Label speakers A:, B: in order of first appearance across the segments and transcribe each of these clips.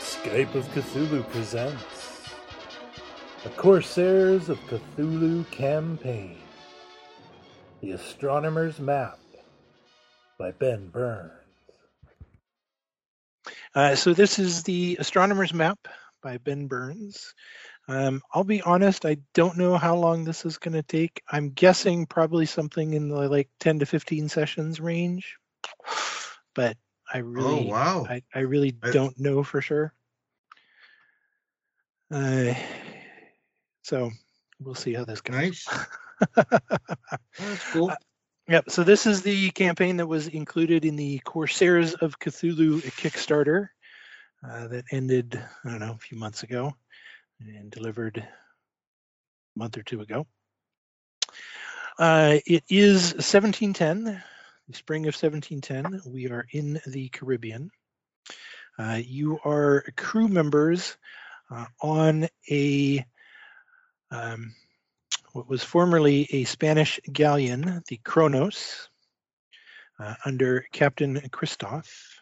A: Skype of Cthulhu presents Corsairs of Cthulhu Campaign The Astronomer's Map by Ben Burns.
B: Uh, so this is the Astronomer's Map by Ben Burns. Um, I'll be honest, I don't know how long this is going to take. I'm guessing probably something in the like 10 to 15 sessions range, but I really,
C: oh wow!
B: I, I really
C: I-
B: don't know for sure. Uh, so we'll see how this goes.
C: nice. That's cool.
B: Yep. So this is the campaign that was included in the Corsairs of Cthulhu Kickstarter uh, that ended, I don't know, a few months ago and delivered a month or two ago. Uh, it is 1710, the spring of 1710. We are in the Caribbean. Uh, you are crew members uh, on a um, what was formerly a Spanish galleon, the Kronos, uh, under Captain Christoph.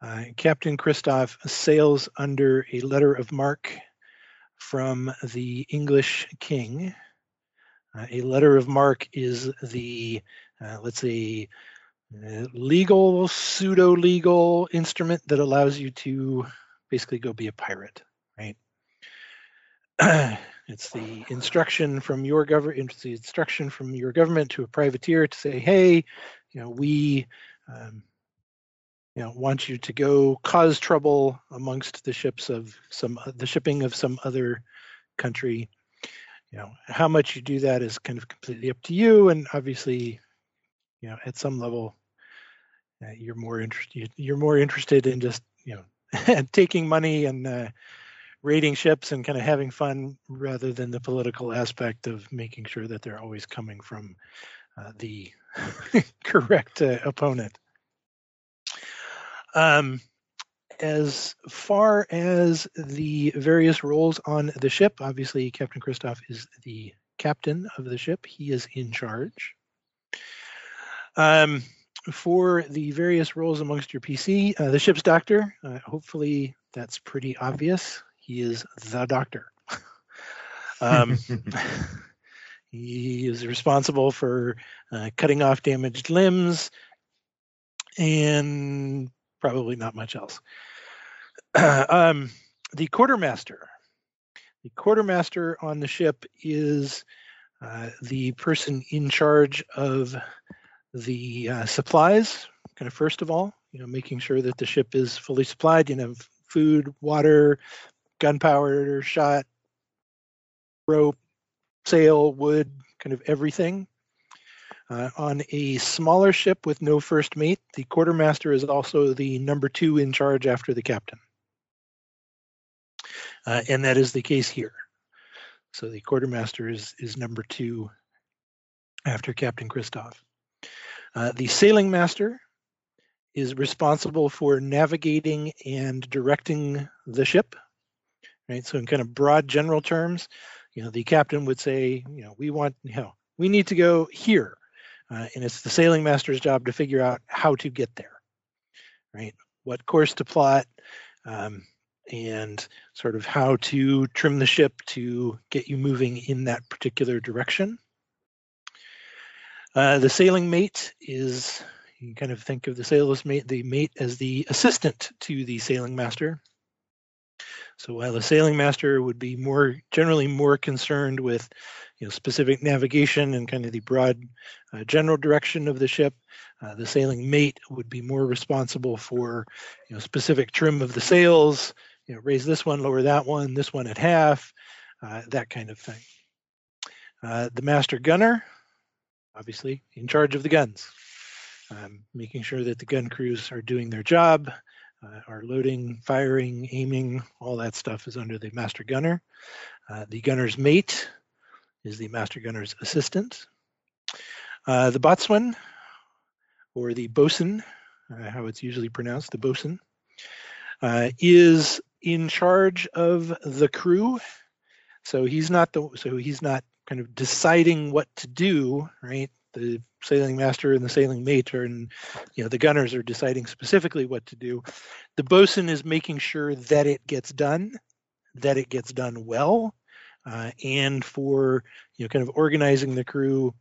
B: Uh, Captain Christoph sails under a letter of marque from the English king. Uh, a letter of marque is the, uh, let's say, legal, pseudo legal instrument that allows you to basically go be a pirate? it's the instruction from your government it's the instruction from your government to a privateer to say hey you know we um, you know want you to go cause trouble amongst the ships of some the shipping of some other country. You know how much you do that is kind of completely up to you and obviously you know at some level uh, you're more interested you're more interested in just you know taking money and uh, raiding ships and kind of having fun rather than the political aspect of making sure that they're always coming from uh, the correct uh, opponent. Um, as far as the various roles on the ship, obviously Captain Christoph is the captain of the ship. He is in charge. Um, for the various roles amongst your PC, uh, the ship's doctor, uh, hopefully that's pretty obvious. He is the doctor. um, he is responsible for uh, cutting off damaged limbs and probably not much else. um, the quartermaster. The quartermaster on the ship is uh, the person in charge of the uh, supplies, kind of first of all, you know, making sure that the ship is fully supplied, you know, food, water, gunpowder, shot, rope, sail, wood, kind of everything. Uh, on a smaller ship with no first mate, the quartermaster is also the number two in charge after the captain. Uh, and that is the case here. So the quartermaster is, is number two after Captain Christoph. Uh, the sailing master is responsible for navigating and directing the ship right? So in kind of broad general terms, you know, the captain would say, you know, we want, you know, we need to go here, uh, and it's the sailing master's job to figure out how to get there, right? What course to plot, um, and sort of how to trim the ship to get you moving in that particular direction. Uh, the sailing mate is you can kind of think of the sailor's mate, the mate as the assistant to the sailing master. So while the sailing master would be more generally more concerned with you know, specific navigation and kind of the broad uh, general direction of the ship, uh, the sailing mate would be more responsible for you know, specific trim of the sails, you know, raise this one, lower that one, this one at half, uh, that kind of thing. Uh, the master gunner, obviously in charge of the guns, um, making sure that the gun crews are doing their job, uh, our loading, firing, aiming, all that stuff is under the master gunner. Uh, the gunner's mate is the master gunner's assistant. Uh, the boatswain, or the bosun, uh, how it's usually pronounced, the bosun, uh, is in charge of the crew. So he's not the so he's not kind of deciding what to do, right? The sailing master and the sailing mate are, and you know, the gunners are deciding specifically what to do. The bosun is making sure that it gets done, that it gets done well, uh, and for you know, kind of organizing the crew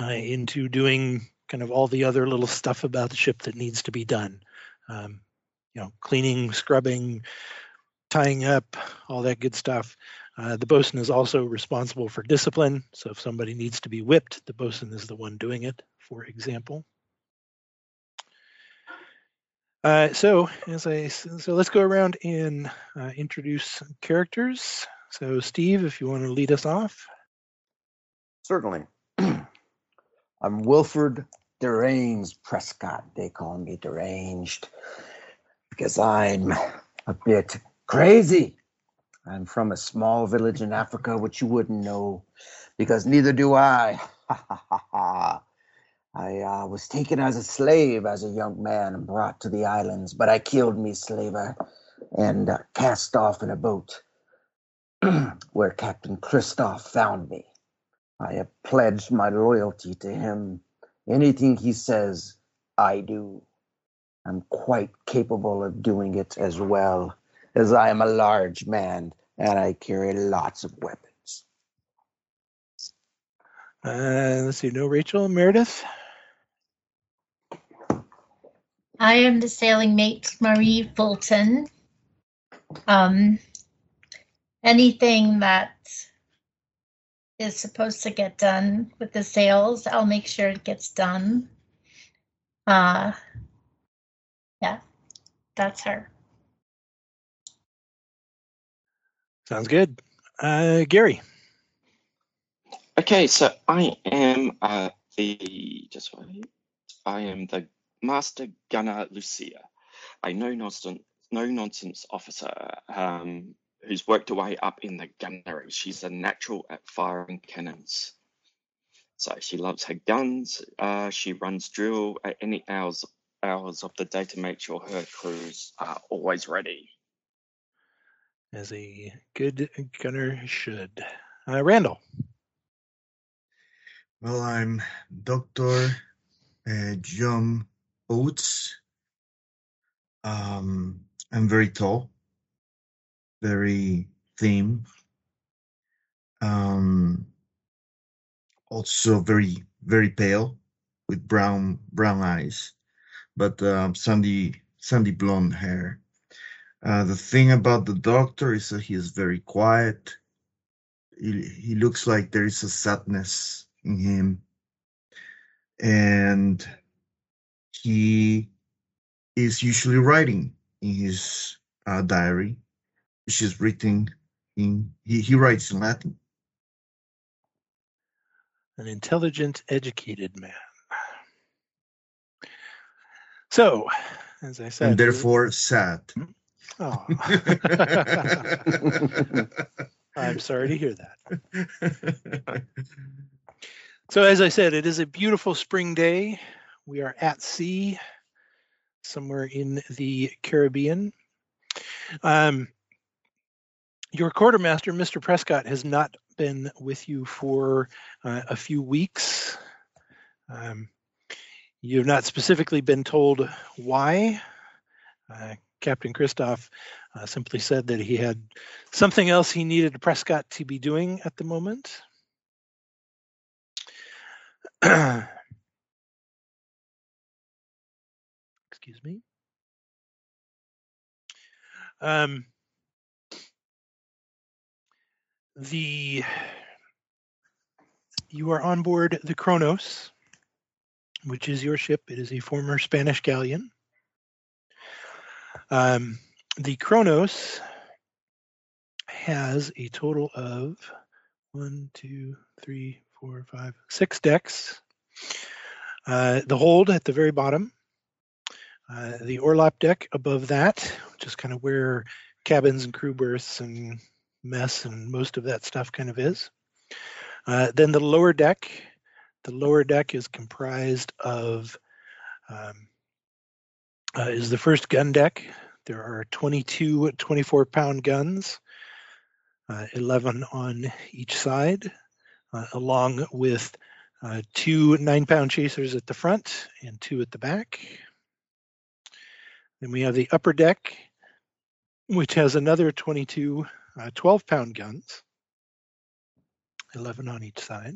B: uh, into doing kind of all the other little stuff about the ship that needs to be done. Um, you know, cleaning, scrubbing, tying up, all that good stuff. Uh, the bosun is also responsible for discipline. So if somebody needs to be whipped, the bosun is the one doing it, for example. Uh, so as I so let's go around and uh, introduce characters. So Steve, if you want to lead us off.
D: Certainly. I'm Wilford Deranged Prescott. They call me deranged because I'm a bit crazy. I'm from a small village in Africa, which you wouldn't know because neither do I. I uh, was taken as a slave as a young man and brought to the islands, but I killed me slaver and uh, cast off in a boat where Captain Christoph found me. I have pledged my loyalty to him. Anything he says, I do. I'm quite capable of doing it as well, as I am a large man and I carry lots of weapons.
B: Uh, let's see, no Rachel, Meredith.
E: I am the sailing mate, Marie Fulton. Um, anything that is supposed to get done with the sails, I'll make sure it gets done. Uh, yeah, that's her.
B: Sounds good. Uh, Gary.
F: Okay, so I am uh, the just wait. I am the master gunner Lucia, a no nonsense no nonsense officer um, who's worked her way up in the gunnery. She's a natural at firing cannons. So she loves her guns. Uh, she runs drill at any hours hours of the day to make sure her crews are always ready.
B: As a good gunner should. Uh, Randall.
G: Well, I'm Dr. Uh, John Oates. Um, I'm very tall, very thin, um, also very, very pale with brown, brown eyes, but um, sandy, sandy blonde hair. Uh, the thing about the doctor is that he is very quiet. He, he looks like there is a sadness in him. And he is usually writing in his uh, diary, which is written in, he, he writes in Latin.
B: An intelligent, educated man. So, as I said,
G: and therefore sad.
B: Oh. I'm sorry to hear that. So, as I said, it is a beautiful spring day. We are at sea, somewhere in the Caribbean. Um, your quartermaster, Mr. Prescott, has not been with you for uh, a few weeks. Um, you have not specifically been told why. Uh, Captain Christoph uh, simply said that he had something else he needed Prescott to be doing at the moment. Excuse me. Um, the you are on board the Kronos, which is your ship. It is a former Spanish galleon. Um, the Kronos has a total of one, two, three, four, five, six decks. Uh, the hold at the very bottom, uh, the orlop deck above that, which is kind of where cabins and crew berths and mess and most of that stuff kind of is. Uh, then the lower deck, the lower deck is comprised of um, uh, is the first gun deck. There are 22 24 pound guns, uh, 11 on each side, uh, along with uh, two nine pound chasers at the front and two at the back. Then we have the upper deck, which has another 22 uh, 12 pound guns, 11 on each side.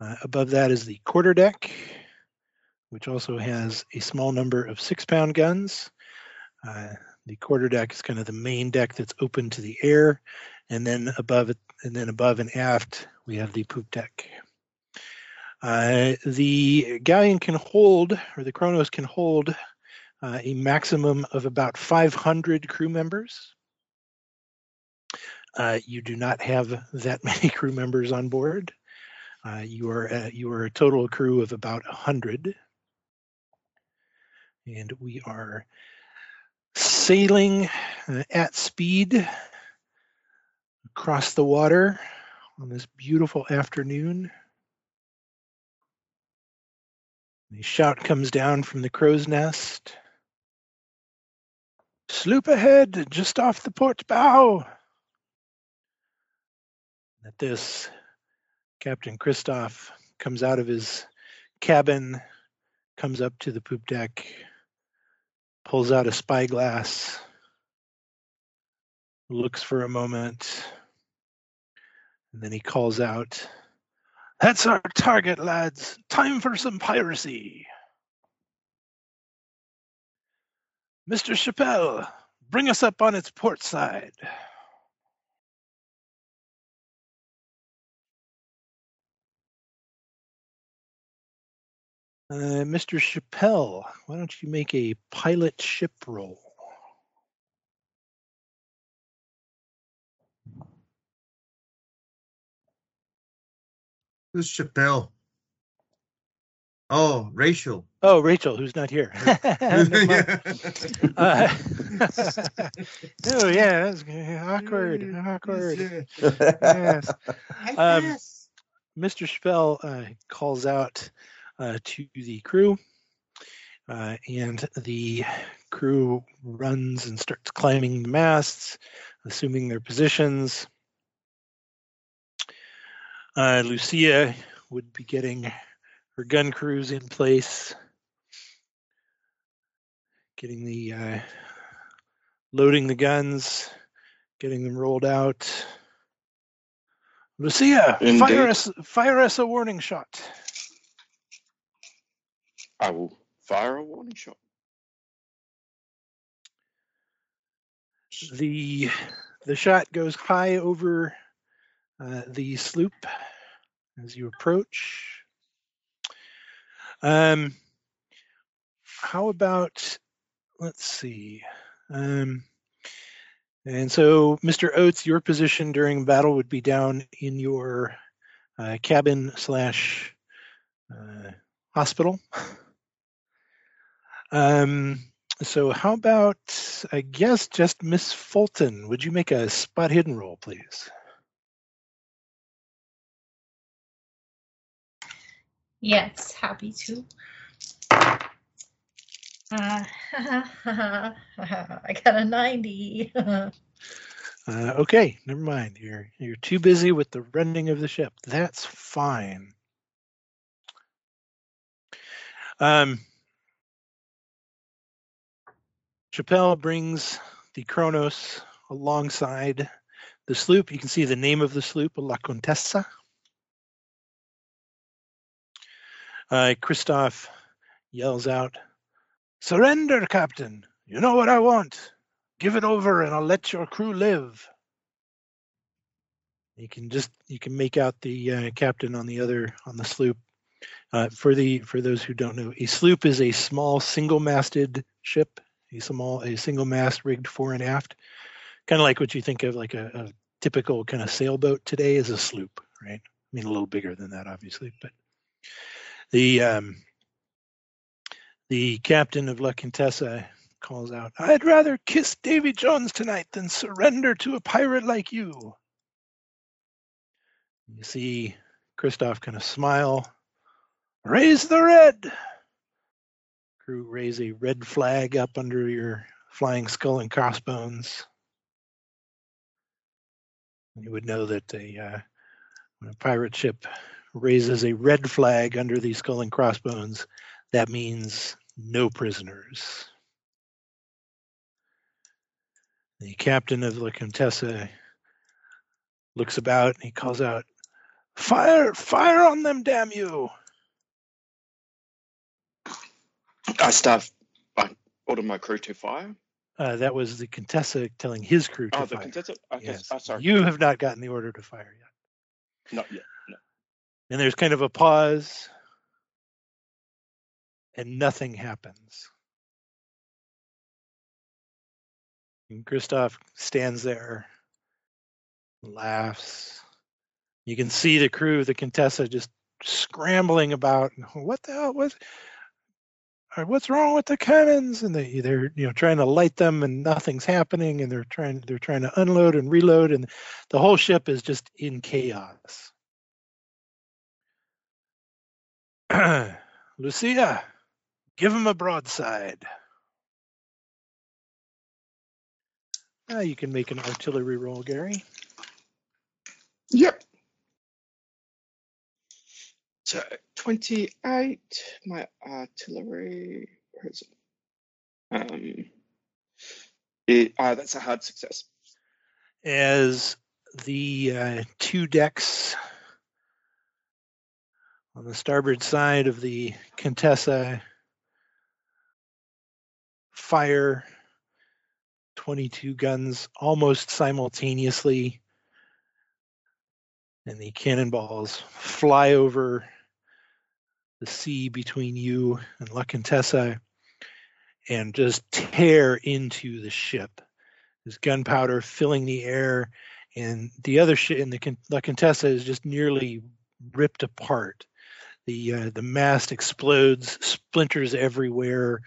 B: Uh, above that is the quarter deck, which also has a small number of six pound guns. Uh, the quarter deck is kind of the main deck that's open to the air, and then above it, and then above and aft, we have the poop deck. Uh, the galleon can hold, or the Kronos can hold, uh, a maximum of about 500 crew members. Uh, you do not have that many crew members on board. Uh, you are uh, you are a total crew of about 100, and we are sailing at speed across the water on this beautiful afternoon. A shout comes down from the crow's nest. Sloop ahead, just off the port bow. At this, Captain Christoph comes out of his cabin, comes up to the poop deck, pulls out a spyglass, looks for a moment, and then he calls out, That's our target, lads. Time for some piracy. Mr. Chappelle, bring us up on its port side. Uh, Mr. Chappelle, why don't you make a pilot ship roll?
G: Who's Chappelle? Oh, Rachel.
B: Oh, Rachel, who's not here. Never mind. Uh, oh yeah, that's awkward. Awkward. Yes. Um, Mr. Spell uh, calls out uh, to the crew, uh, and the crew runs and starts climbing the masts, assuming their positions. Uh, Lucia would be getting her gun crews in place, getting the uh, loading the guns, getting them rolled out. Lucia,
F: Indeed.
B: fire us, fire us a warning shot.
F: I will fire a warning shot.
B: The the shot goes high over uh, the sloop as you approach. Um, how about let's see. Um, and so, Mr. Oates, your position during battle would be down in your uh, cabin slash uh, hospital. Um, so how about, I guess, just Miss Fulton? Would you make a spot hidden roll, please?
E: Yes, happy to. Uh, I got a 90.
B: Uh, okay, never mind. You're you're too busy with the running of the ship. That's fine. Um, Chappelle brings the Kronos alongside the sloop. You can see the name of the sloop, La Contessa. Uh, Christoph yells out, Surrender, Captain! You know what I want. Give it over and I'll let your crew live. You can just you can make out the uh, captain on the other on the sloop. Uh, for the for those who don't know, a sloop is a small single-masted ship, a small a single mast rigged fore and aft, kind of like what you think of like a, a typical kind of sailboat today is a sloop, right? I mean a little bigger than that, obviously, but the um, the captain of La Contessa calls out, I'd rather kiss Davy Jones tonight than surrender to a pirate like you. You see Christoph kind of smile. Raise the red! Crew raise a red flag up under your flying skull and crossbones. You would know that a, uh, when a pirate ship raises a red flag under the skull and crossbones, that means no prisoners. The captain of La Contessa looks about and he calls out, Fire! Fire on them, damn you!
F: I start. I order my crew to fire.
B: Uh, that was the Contessa telling his crew to
F: Oh, the
B: fire.
F: contestant. Okay,
B: Yes.
F: oh, sorry.
B: You have not gotten the order to fire yet.
F: Not yet. No.
B: And there's kind of a pause, and nothing happens. And Christoph stands there, laughs. You can see the crew, of the Contessa, just scrambling about. What the hell was? uh, What's wrong with the cannons? And they they're you know trying to light them, and nothing's happening. And they're trying they're trying to unload and reload, and the whole ship is just in chaos. Lucia, give him a broadside. Uh, you can make an artillery roll, Gary.
F: Yep. So twenty-eight. My artillery. Where is it? Um. It, uh, that's a hard success.
B: As the uh, two decks on the starboard side of the Contessa fire 22 guns almost simultaneously, and the cannonballs fly over the sea between you and La Contessa and just tear into the ship. There's gunpowder filling the air, and the other ship in the La Contessa is just nearly ripped apart. The uh, the mast explodes, splinters everywhere.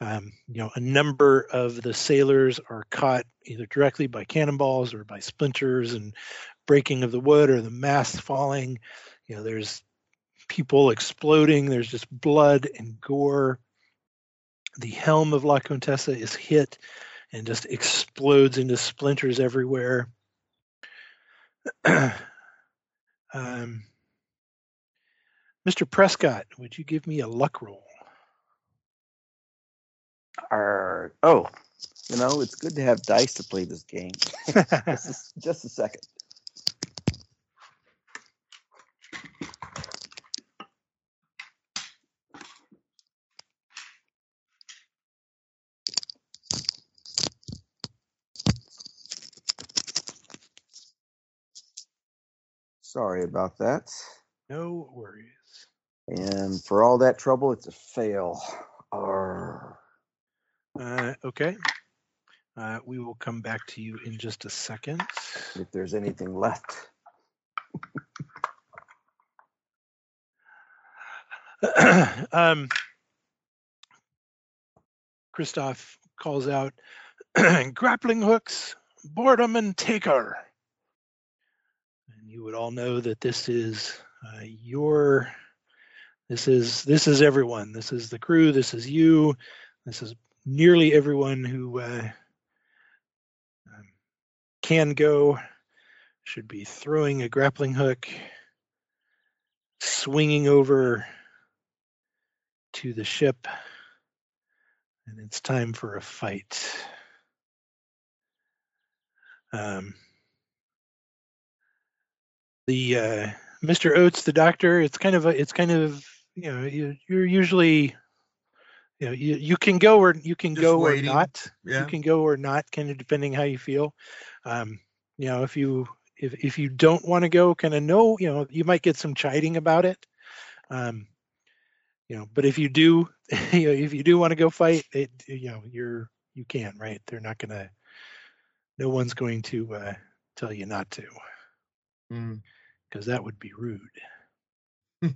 B: Um, you know, a number of the sailors are caught either directly by cannonballs or by splinters and breaking of the wood or the mast falling. You know, there's people exploding. There's just blood and gore. The helm of La Contessa is hit and just explodes into splinters everywhere. um, Mr. Prescott, would you give me a luck roll?
D: Oh, you know, it's good to have dice to play this game. just, a, just a second. Sorry about that.
B: no worries.
D: And for all that trouble, it's a fail. Arr.
B: Uh, okay. Uh, we will come back to you in just a second.
D: If there's anything left.
B: um, Christoph calls out, grappling hooks, boredom and taker. You would all know that this is uh, your, this is this is everyone. This is the crew. This is you. This is nearly everyone who uh, um, can go. Should be throwing a grappling hook, swinging over to the ship, and it's time for a fight. Um, the uh, Mr. Oates, the doctor, it's kind of a, it's kind of you know you, you're usually you know you, you can go or you can
G: Just
B: go
G: waiting.
B: or not.
G: Yeah.
B: You can go or not, kind of depending how you feel. Um, you know, if you if if you don't want to go, kind of know, you know, you might get some chiding about it. Um, you know, but if you do, you know, if you do want to go fight, it, you know, you're you can, right? They're not gonna. No one's going to uh, tell you not to,
G: Mm.
B: because that would be rude.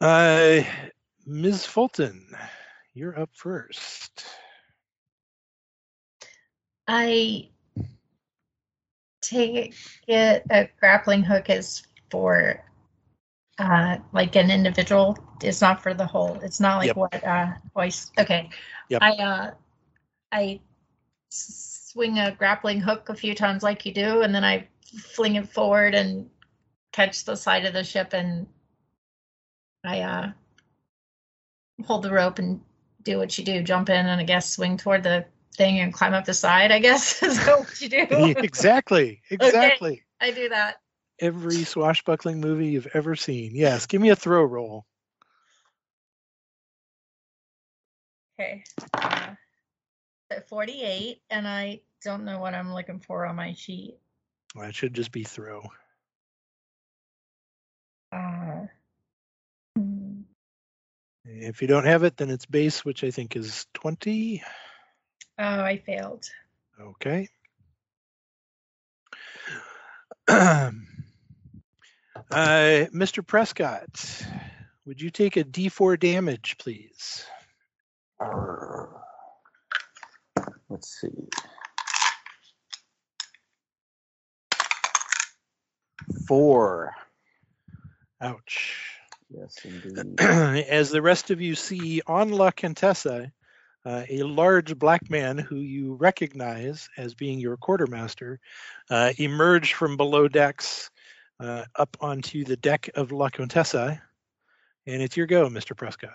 B: Uh, Ms. Fulton, you're up first.
E: I take it a grappling hook is for uh like an individual. It's not for the whole. It's not like
B: Yep.
E: what uh voice. Okay.
B: Yep.
E: I uh I s- swing a grappling hook a few times like you do, and then I fling it forward and catch the side of the ship, and I uh hold the rope and do what you do, jump in, and I guess swing toward the thing and climb up the side. I guess is what you do?
B: exactly. Exactly.
E: I do that.
B: Every swashbuckling movie you've ever seen. Yes. Give me a throw roll.
E: Okay. Uh, at 48, and I don't know what I'm looking for on my sheet.
B: Well, it should just be throw.
E: Uh, hmm.
B: If you don't have it, then it's base, which I think is 20.
E: oh, I failed.
B: Okay. uh, Mr. Prescott, would you take a D4 damage, please?
D: Arr. Let's see. Four.
B: Ouch.
D: Yes, indeed.
B: As the rest of you see on La Contessa, uh, a large black man who you recognize as being your quartermaster uh, emerge from below decks uh, up onto the deck of La Contessa. And it's your go, Mr. Prescott.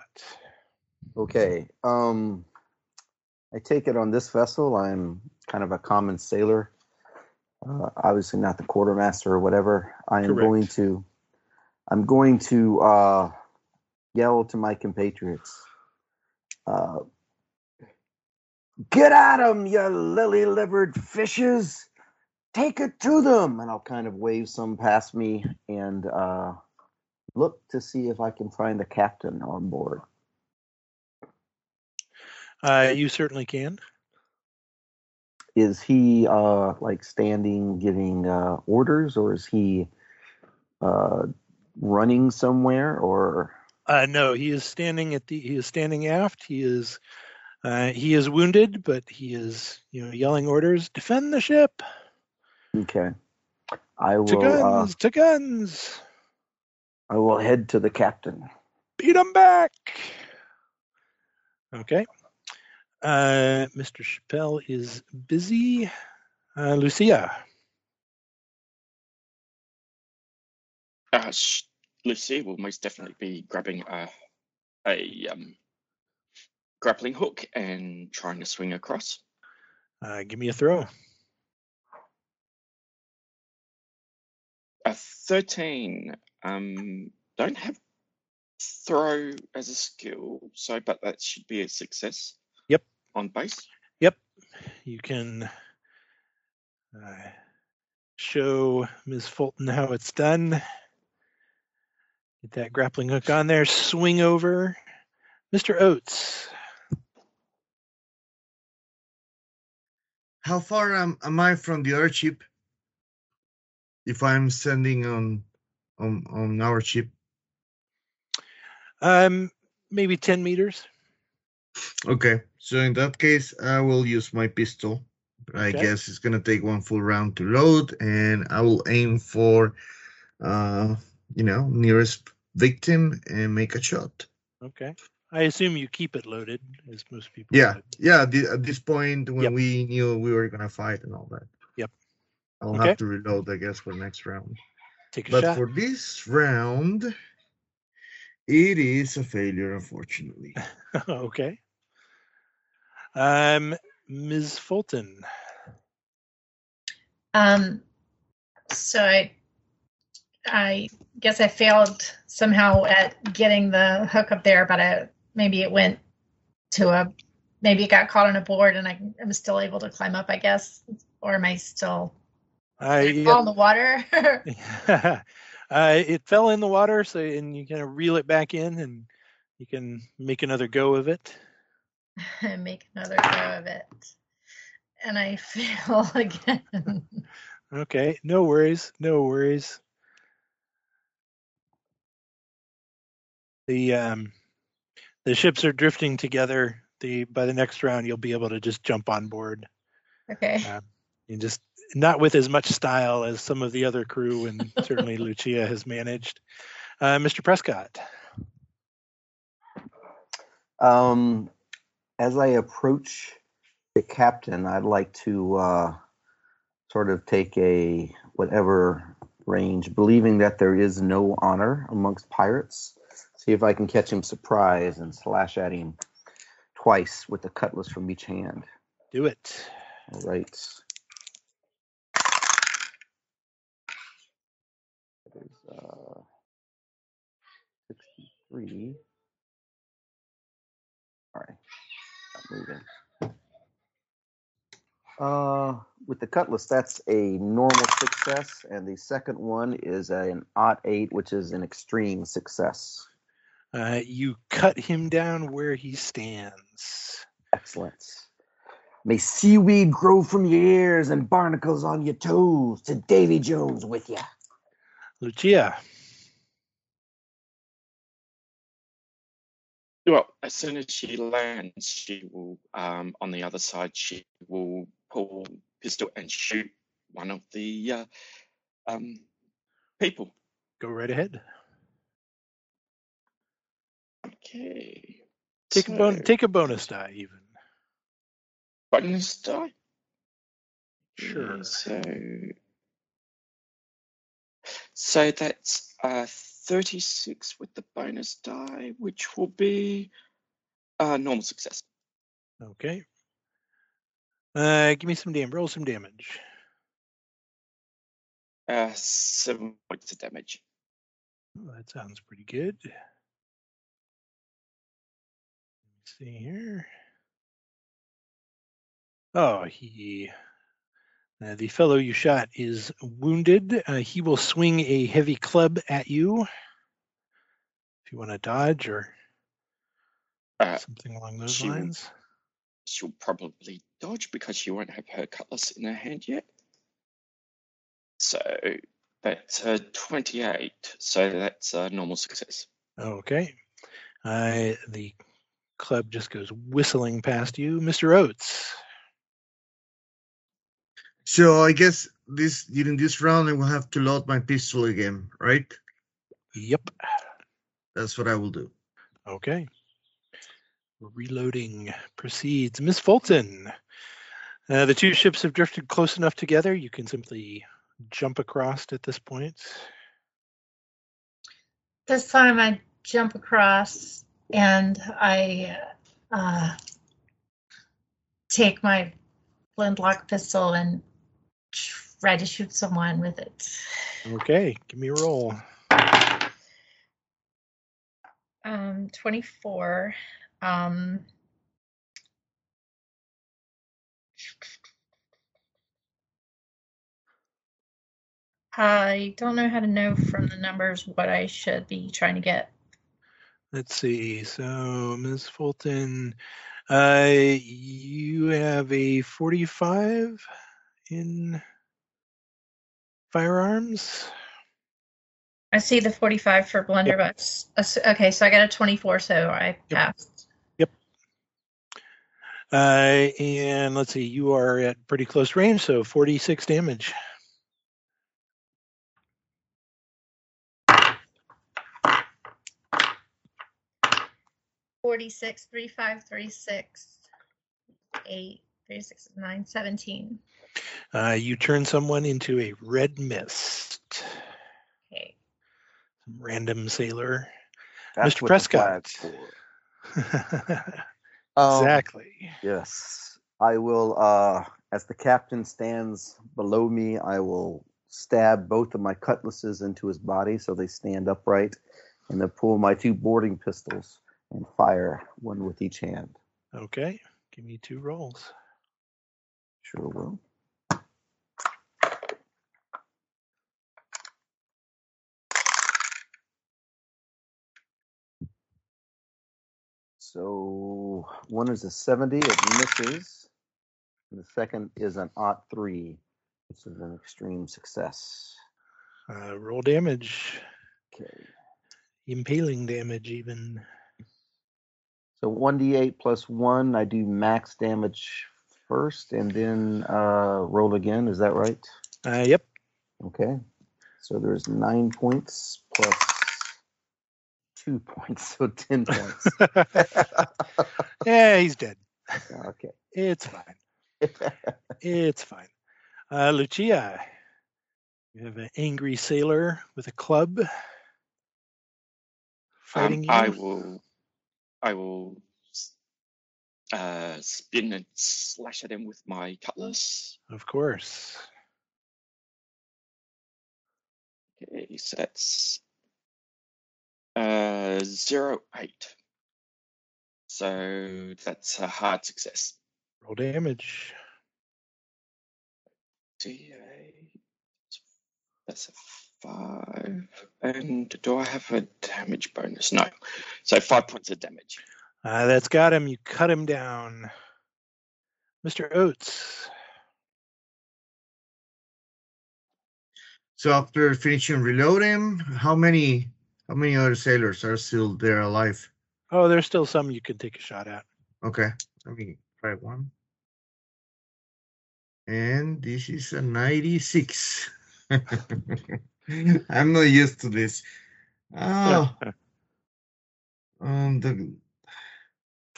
D: Okay. Um, I take it on this vessel. I'm kind of a common sailor. Uh, obviously not the quartermaster or whatever. I am
B: Correct.
D: going to. I'm going to uh, yell to my compatriots. Uh, Get at 'em, you lily-livered fishes! Take it to them! And I'll kind of wave some past me and uh, look to see if I can find the captain on board.
B: Uh, you certainly can.
D: is he uh like standing giving uh orders or is he uh running somewhere or
B: Uh, no, he is standing at the. He is standing aft. He is. Uh, he is wounded, but he is, you know, yelling orders: "Defend the ship!
D: okay i
B: To
D: will uh,
B: guns! To guns!
D: i will head to the captain
B: Beat him back!" Okay. Uh, Mr. Chappelle is busy. Uh, Lucia.
F: Uh, sh- Lucy will most definitely be grabbing a, a um, grappling hook and trying to swing across.
B: Uh, give me a throw.
F: A 13. Um, don't have throw as a skill, so but that should be a success.
B: Yep.
F: On base.
B: Yep. You can uh, show Ms. Fulton how it's done. Get that grappling hook on there. Swing over. Mr. Oates.
G: How far am, am I from the other ship? If I'm standing on on on our ship.
B: Um, maybe 10 meters.
G: Okay, so in that case, I will use my pistol. I
B: Okay.
G: guess it's gonna take one full round to load, and I will aim for, uh, you know, nearest victim and make a shot.
B: Okay. I assume you keep it loaded, as most people
G: Yeah,
B: would.
G: yeah. The, at this point, when
B: Yep.
G: we knew we were gonna fight and all that.
B: Yep.
G: I'll
B: Okay.
G: have to reload, I guess, for next round.
B: Take a shot.
G: But
B: shot.
G: for this round, it is a failure, unfortunately.
B: okay. Um, Ms. Fulton.
E: Um, so I, I guess I failed somehow at getting the hook up there, but I, maybe it went to a, maybe it got caught on a board and I, I'm still able to climb up, I guess, or am I still
B: I,
E: fall in the water?
B: uh, it fell in the water, so and you kind of reel it back in, and you can make another go of it.
E: Make another go of it, and I fail again.
B: Okay, no worries, no worries. The um, the ships are drifting together. The by the next round, you'll be able to just jump on board.
E: Okay.
B: Uh, and just not with as much style as some of the other crew, and certainly Lucia has managed. Uh, Mr. Prescott.
D: Um, as I approach the captain, I'd like to uh, sort of take a whatever range, believing that there is no honor amongst pirates. See if I can catch him surprise and slash at him twice with the cutlass from each hand.
B: Do it.
D: All right. That is uh, 63. All right. Not moving. Uh, with the cutlass, that's a normal success, and the second one is an odd eight, which is an extreme success.
B: Uh, you cut him down where he stands.
D: Excellent. May seaweed grow from your ears and barnacles on your toes. To Davy Jones with you,
B: Lucia.
F: Well, as soon as she lands, she will, um, on the other side, she will pull pistol and shoot one of the uh, um, people.
B: Go right ahead.
F: Okay.
B: Take a bon- take a bonus die even.
F: bonus die.
B: Sure.
F: Yeah, So, so that's uh, 36 with the bonus die, which will be uh, normal success.
B: Okay. Uh, give me some damage. Roll some damage.
F: Uh, seven points of damage.
B: Oh, that sounds pretty good. Let's see here. Oh, he. Uh, the fellow you shot is wounded. Uh, he will swing a heavy club at you. If you want to dodge or
F: Uh,
B: something along those
F: she will-
B: lines.
F: she'll probably dodge because she won't have her cutlass in her hand yet. So that's a 28. So that's a normal success.
B: Okay. Uh, the club just goes whistling past you. Mr. Oates.
G: So I guess this during this round I will have to load my pistol again, right?
B: Yep.
G: That's what I will do.
B: Okay. Reloading proceeds. Miss Fulton. Uh, the two ships have drifted close enough together. You can simply jump across at this point.
E: This time I jump across and I uh, take my flintlock pistol and try to shoot someone with it.
B: Okay. Give me a roll.
E: Um, 24. Um, I don't know how to know from the numbers what I should be trying to get.
B: Let's see. So, Ms. Fulton, uh, you have a 45 in firearms.
E: I see the 45 for blunderbuss. S- Okay, so I got a 24, so I passed. Yep.
B: Uh, and let's see, you are at pretty close range, so 46 damage.
E: Forty-six, three, five, three, six, eight, three, six, nine, seventeen.
B: Uh, you turn someone into a red mist.
E: Okay.
B: Some random sailor.
D: That's
B: Mr. Prescott.
D: flag's. Um,
B: exactly.
D: Yes. I will, uh, as the captain stands below me, I will stab both of my cutlasses into his body so they stand upright, and then pull my two boarding pistols and fire one with each hand.
B: Okay. Give me two rolls.
D: Sure will. So one is a 70, it misses. And the second is an odd three, which is an extreme success.
B: Uh, roll damage.
D: Okay.
B: Impaling damage, even.
D: So 1d8 plus 1, I do max damage first and then uh, roll again. Is that right?
B: Uh, yep.
D: Okay. So there's 9 points plus 2 points, so 10 points.
B: yeah, he's dead.
D: okay.
B: It's fine. It's fine. Uh, Lucia, you have an angry sailor with a club fighting
F: Um,
B: you.
F: I will, I will uh, spin and slash at him with my cutlass.
B: Of course.
F: Okay, so that's uh, zero eight. So that's a hard success.
B: Roll damage.
F: D8. That's a five. And do I have a damage bonus? No. So five points of damage.
B: Uh, that's got him. You cut him down. Mr. Oates.
G: So after finishing reloading, how many how many other sailors are still there alive?
B: Oh, there's still some you can take a shot at.
G: Okay, let me try one. And this is a 96. I'm not used to this. Oh, um, the,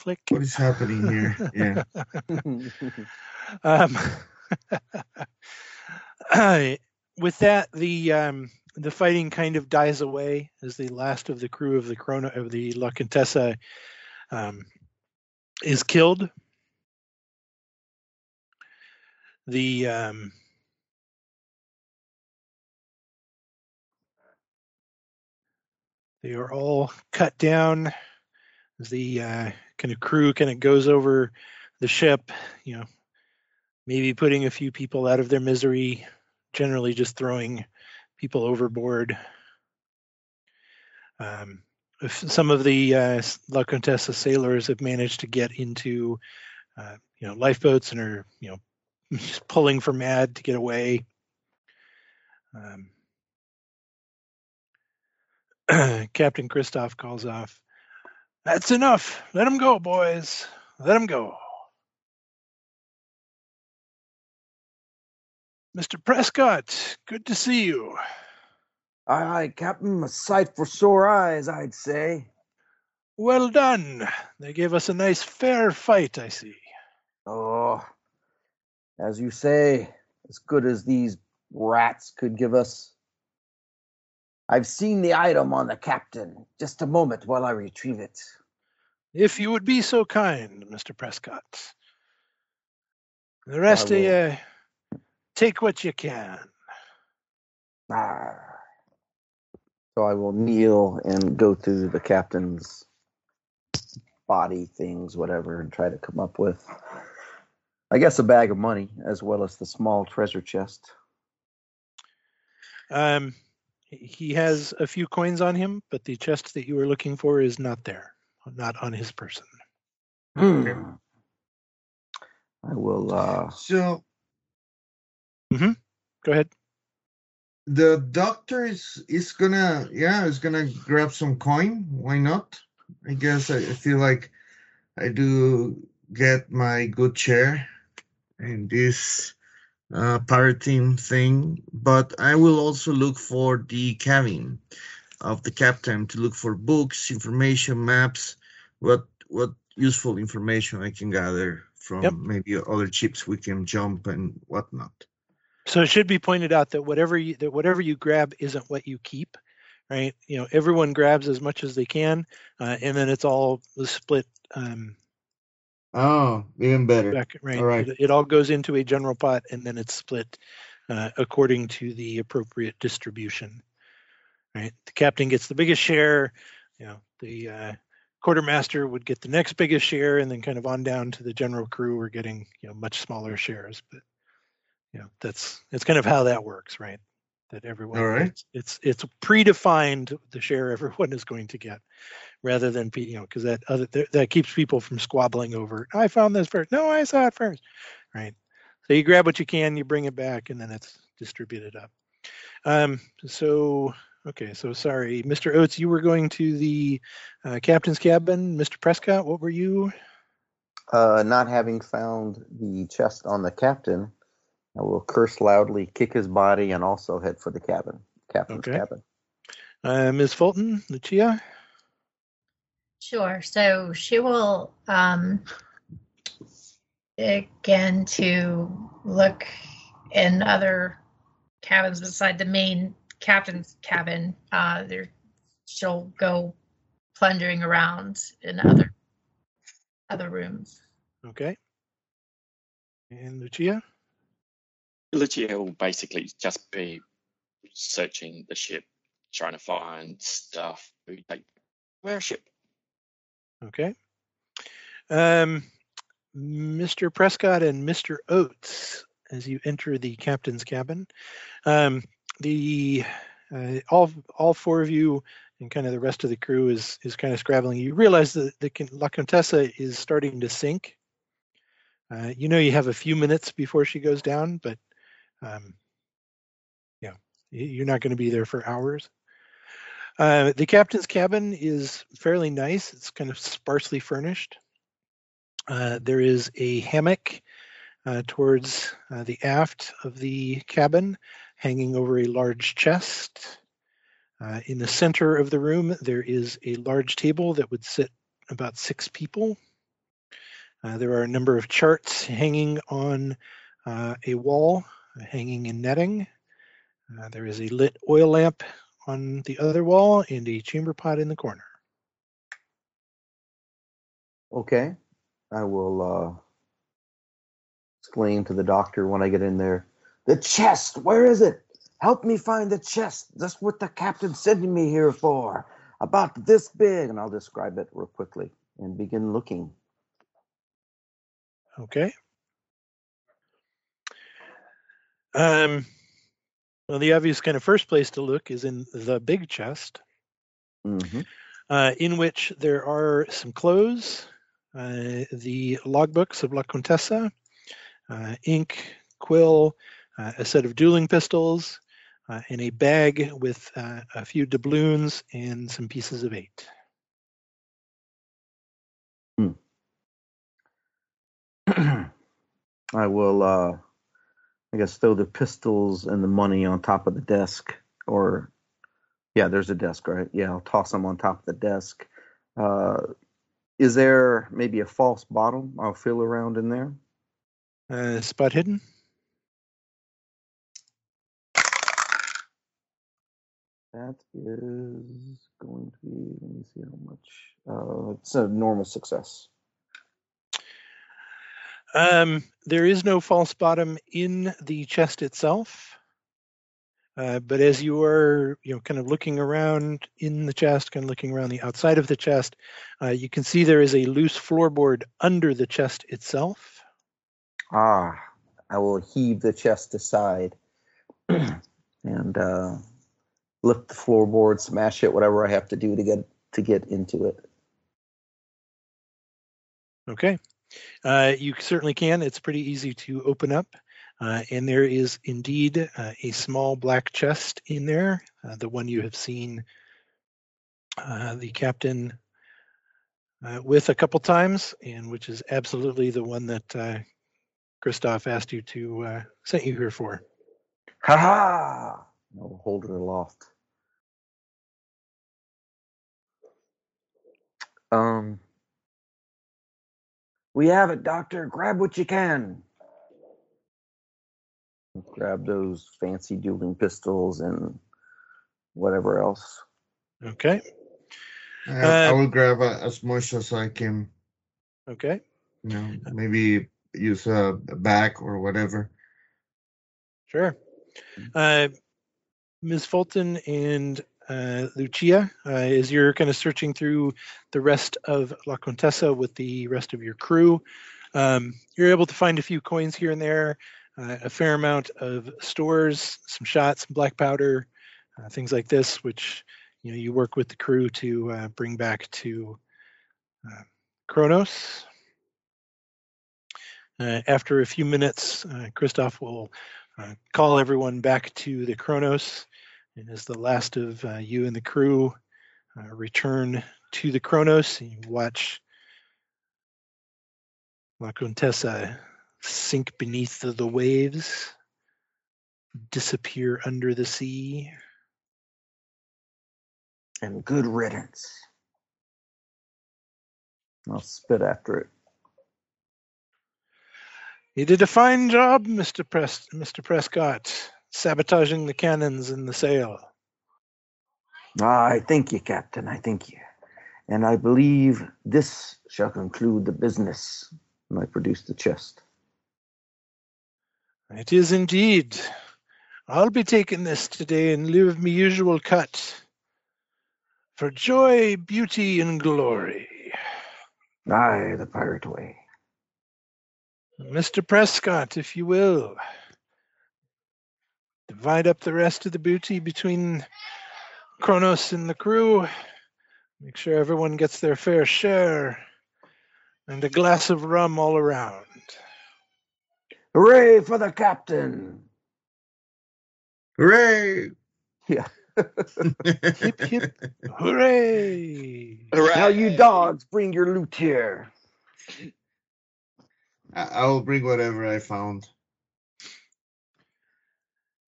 B: Click.
G: what is happening here? Yeah.
B: um, uh, with that, the um, the fighting kind of dies away as the last of the crew of the Corona of the La Contessa um, is killed. The um, they are all cut down as the uh, kind of crew kind of goes over the ship, you know, maybe putting a few people out of their misery, generally just throwing people overboard. Um, some of the uh, La Contessa sailors have managed to get into, uh, you know, lifeboats and are, you know, just pulling for mad to get away. Um, Captain Christoph calls off, That's enough. Let him go, boys. Let him go. Mr. Prescott, good to see you.
D: aye, aye, Captain. A sight for sore eyes, I'd say.
B: Well done. They gave us a nice fair fight, I see.
D: Oh, as you say, as good as these rats could give us. I've seen the item on the captain. Just a moment while I retrieve it.
B: If you would be so kind, Mr. Prescott. The rest of you, take what you can.
D: Arr. So I will kneel and go through the captain's body things, whatever, and try to come up with, I guess, a bag of money as well as the small treasure chest.
B: Um, he has a few coins on him, but the chest that you were looking for is not there, not on his person.
D: Hmm. I will. uh
G: So
B: Go ahead.
G: the doctor is is gonna yeah is gonna grab some coin. Why not? I guess I, I feel like I do get my good share in this uh, thing, but I will also look for the cabin of the captain to look for books, information, maps, what what useful information I can gather from
B: Yep.
G: maybe other ships we can jump and whatnot.
B: So it should be pointed out that whatever you that whatever you grab isn't what you keep, right? You know, everyone grabs as much as they can, uh, and then it's all split um,
G: Oh, even better.
B: back, right?
G: All right.
B: It, it all goes into a general pot, and then it's split uh, according to the appropriate distribution, right? The captain gets the biggest share, you know, the uh, quartermaster would get the next biggest share, and then kind of on down to the general crew are getting you know much smaller shares, but you know that's it's kind of how that works, right? That everyone
G: All right.
B: it's, it's it's predefined the share everyone is going to get, rather than you know because that other that, that keeps people from squabbling over. I found this first. No, I saw it first, right? So you grab what you can, you bring it back, and then it's distributed up. Um, so Okay, so sorry, Mr. Oates, you were going to the uh, captain's cabin. Mr. Prescott, what were you?
D: Uh, not having found the chest on the captain, I will curse loudly, kick his body, and also head for the cabin, captain's
B: Okay.
D: cabin.
B: Uh, Ms. Fulton, Lucia?
E: Sure. So she will um, again to look in other cabins beside the main captain's cabin. Uh, there, she'll go plundering around in other other rooms.
B: Okay. And Lucia?
F: Lucia will basically just be searching the ship, trying to find stuff. Like, where a ship?
B: Okay. Um, Mr. Prescott and Mr. Oates, as you enter the captain's cabin, um, the uh, all all four of you and kind of the rest of the crew is is kind of scrabbling. You realize that the La Contessa is starting to sink. Uh, you know you have a few minutes before she goes down, but um, yeah, you're not going to be there for hours. Uh, the captain's cabin is fairly nice. It's kind of sparsely furnished. Uh, there is a hammock uh, towards uh, the aft of the cabin, hanging over a large chest. Uh, in the center of the room, there is a large table that would sit about six people. There are a number of charts hanging on a wall, hanging in netting. There is a lit oil lamp on the other wall and a chamber pot in the corner.
D: Okay. I will uh, exclaim to the doctor when I get in there. The chest, where is it? Help me find the chest. That's what the captain's sending me here for. About this big. And I'll describe it real quickly and begin looking.
B: Okay. Um, well, the obvious kind of first place to look is in the big chest,
D: hmm
B: uh, in which there are some clothes, uh, the logbooks of La Contessa, uh, ink, quill, uh, a set of dueling pistols, uh, and a bag with uh, a few doubloons and some pieces of eight.
D: I will, uh, I guess, throw the pistols and the money on top of the desk. Or, yeah, there's a desk, right? Yeah, I'll toss them on top of the desk. Uh, is there maybe a false bottom? I'll feel around in there.
B: Uh, spot hidden.
D: That is going to be, let me see how much. Uh, it's a normal success.
B: Um, there is no false bottom in the chest itself. Uh, but as you are, you know, kind of looking around in the chest, kind of looking around the outside of the chest, uh, you can see there is a loose floorboard under the chest itself.
D: Ah, I will heave the chest aside and uh, lift the floorboard, smash it, whatever I have to do to get to get into it.
B: Okay. Uh, you certainly can. It's pretty easy to open up. Uh, and there is indeed uh, a small black chest in there, uh, the one you have seen uh, the captain uh, with a couple times, and which is absolutely the one that uh, Christoph asked you to uh, sent you here for.
D: Ha ha! Hold it aloft. Um, we have it, Doctor. Grab what you can. Grab those fancy dueling pistols and whatever else.
B: Okay.
G: Uh, I
B: Uh,
G: will grab uh, as much as I can.
B: Okay.
G: You know, maybe use a, a bag or whatever.
B: Sure. Uh, Ms. Fulton and uh, Lucia, uh, as you're kind of searching through the rest of La Contessa with the rest of your crew, um, you're able to find a few coins here and there, uh, a fair amount of stores, some shots, some black powder, uh, things like this, which you know you work with the crew to uh, bring back to uh, Kronos. After a few minutes, Christoph will call everyone back to the Kronos, And as the last of uh, you and the crew uh, return to the Kronos, and you watch La Contessa sink beneath the, the waves, disappear under the sea.
D: And good riddance. I'll spit after it.
B: You did a fine job, Mr. Pres- Mr. Prescott, sabotaging the cannons in the sail.
D: Ah, I thank you, Captain. I thank you. And I believe this shall conclude the business. And I produce the chest.
B: It is indeed. I'll be taking this today in lieu of my usual cut. For joy, beauty, and glory.
D: Aye, the pirate way.
B: Mr. Prescott, if you will, divide up the rest of the booty between Kronos and the crew. Make sure everyone gets their fair share. And a glass of rum all around.
D: Hooray for the captain!
G: Hooray!
D: Yeah.
B: Hip, hip, hooray!
D: Now, you dogs, bring your loot here.
G: I I will bring whatever I found.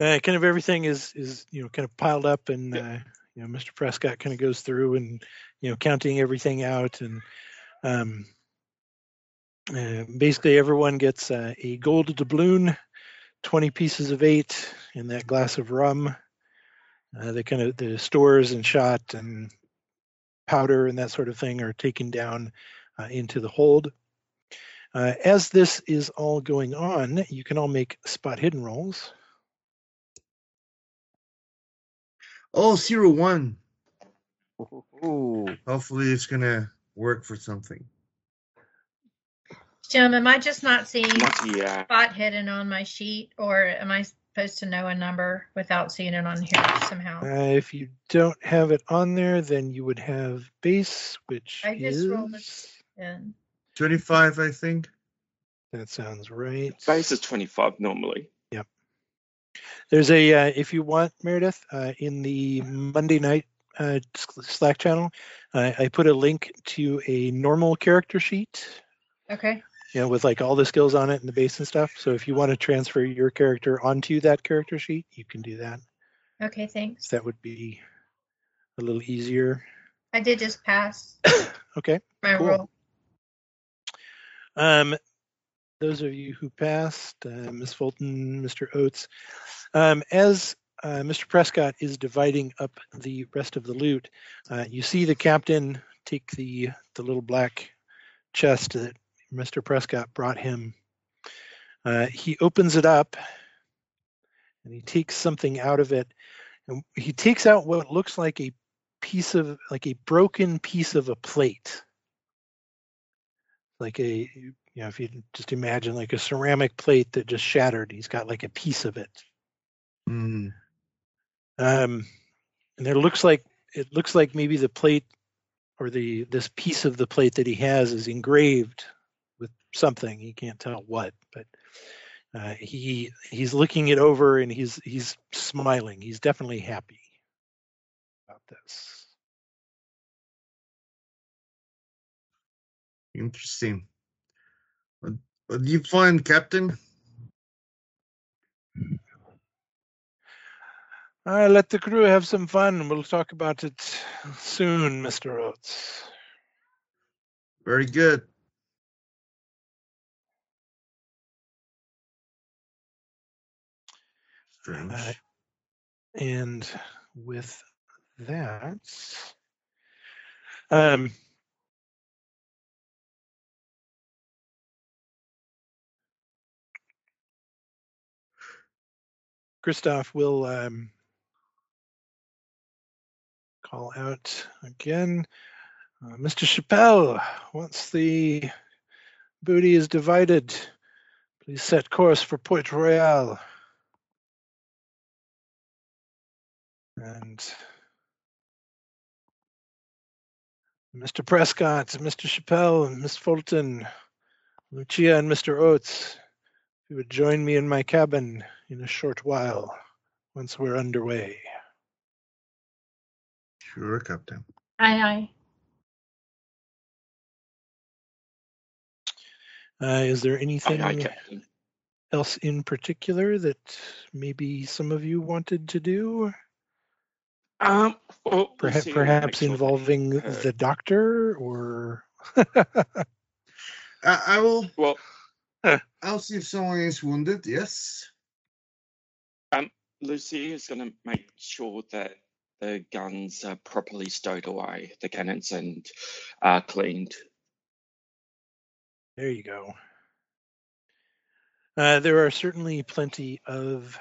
B: Uh, kind of everything is is you know kind of piled up and uh, you know mr prescott kind of goes through and you know counting everything out and um uh, basically everyone gets uh, a gold doubloon 20 pieces of eight and that glass of rum. Uh, the kind of the stores and shot and powder and that sort of thing are taken down uh, into the hold. Uh, as this is all going on you can all make spot hidden rolls
G: Oh, zero one.
D: Ooh.
G: Hopefully, it's gonna work for something.
E: Jim, am I just not seeing
F: Not yet.
E: spot hidden on my sheet, or am I supposed to know a number without seeing it on here somehow?
B: Uh, if you don't have it on there, then you would have base, which
E: I just
B: is
E: rolled it. And
G: Twenty-five, I think.
B: that sounds right.
F: Base is 25 normally.
B: There's a uh, if you want Meredith uh, in the Monday night uh, Slack channel, uh, I put a link to a normal character sheet,
E: okay,
B: you know, with like all the skills on it and the base and stuff. So if you want to transfer your character onto that character sheet, you can do that.
E: okay, thanks.
B: That would be a little easier.
E: I did just pass
B: Okay.
E: my
B: Cool.
E: roll.
B: Um, those of you who passed, uh, Ms. Fulton, Mr. Oates, um, as uh, Mr. Prescott is dividing up the rest of the loot, uh, you see the captain take the the little black chest that Mr. Prescott brought him. Uh, he opens it up and he takes something out of it, and he takes out what looks like a piece of like a broken piece of a plate like a you know if you just imagine like a ceramic plate that just shattered he's got like a piece of it
G: Mm.
B: um and it looks like it looks like maybe the plate or the this piece of the plate that he has is engraved with something he can't tell what but uh, he he's looking it over and he's he's smiling he's definitely happy about this
G: Interesting. Do you find, Captain?
B: I let the crew have some fun. We'll talk about it soon, Mr. Oates.
G: Very good. Strange.
B: Uh, and with that, um, Christoph will um, call out again. Uh, Mr. Chappelle, once the booty is divided, please set course for Port Royal. And Mr. Prescott, Mr. Chappelle, Miss Fulton, Lucia, and Mr. Oates, you would join me in my cabin in a short while once we're underway.
G: Sure, Captain.
E: Aye, aye.
B: Uh, is there anything
F: aye, Captain.
B: else in particular that maybe some of you wanted to do?
F: Um, well, we'll
B: Perhaps,
F: see, uh,
B: perhaps
F: make sure that
B: involving
F: he
B: the doctor or
G: I, I will.
F: Well,
G: I'll see if someone is wounded. Yes.
F: Lucy is going to make sure that the guns are properly stowed away, the cannons, and uh, cleaned.
B: There you go. Uh, there are certainly plenty of,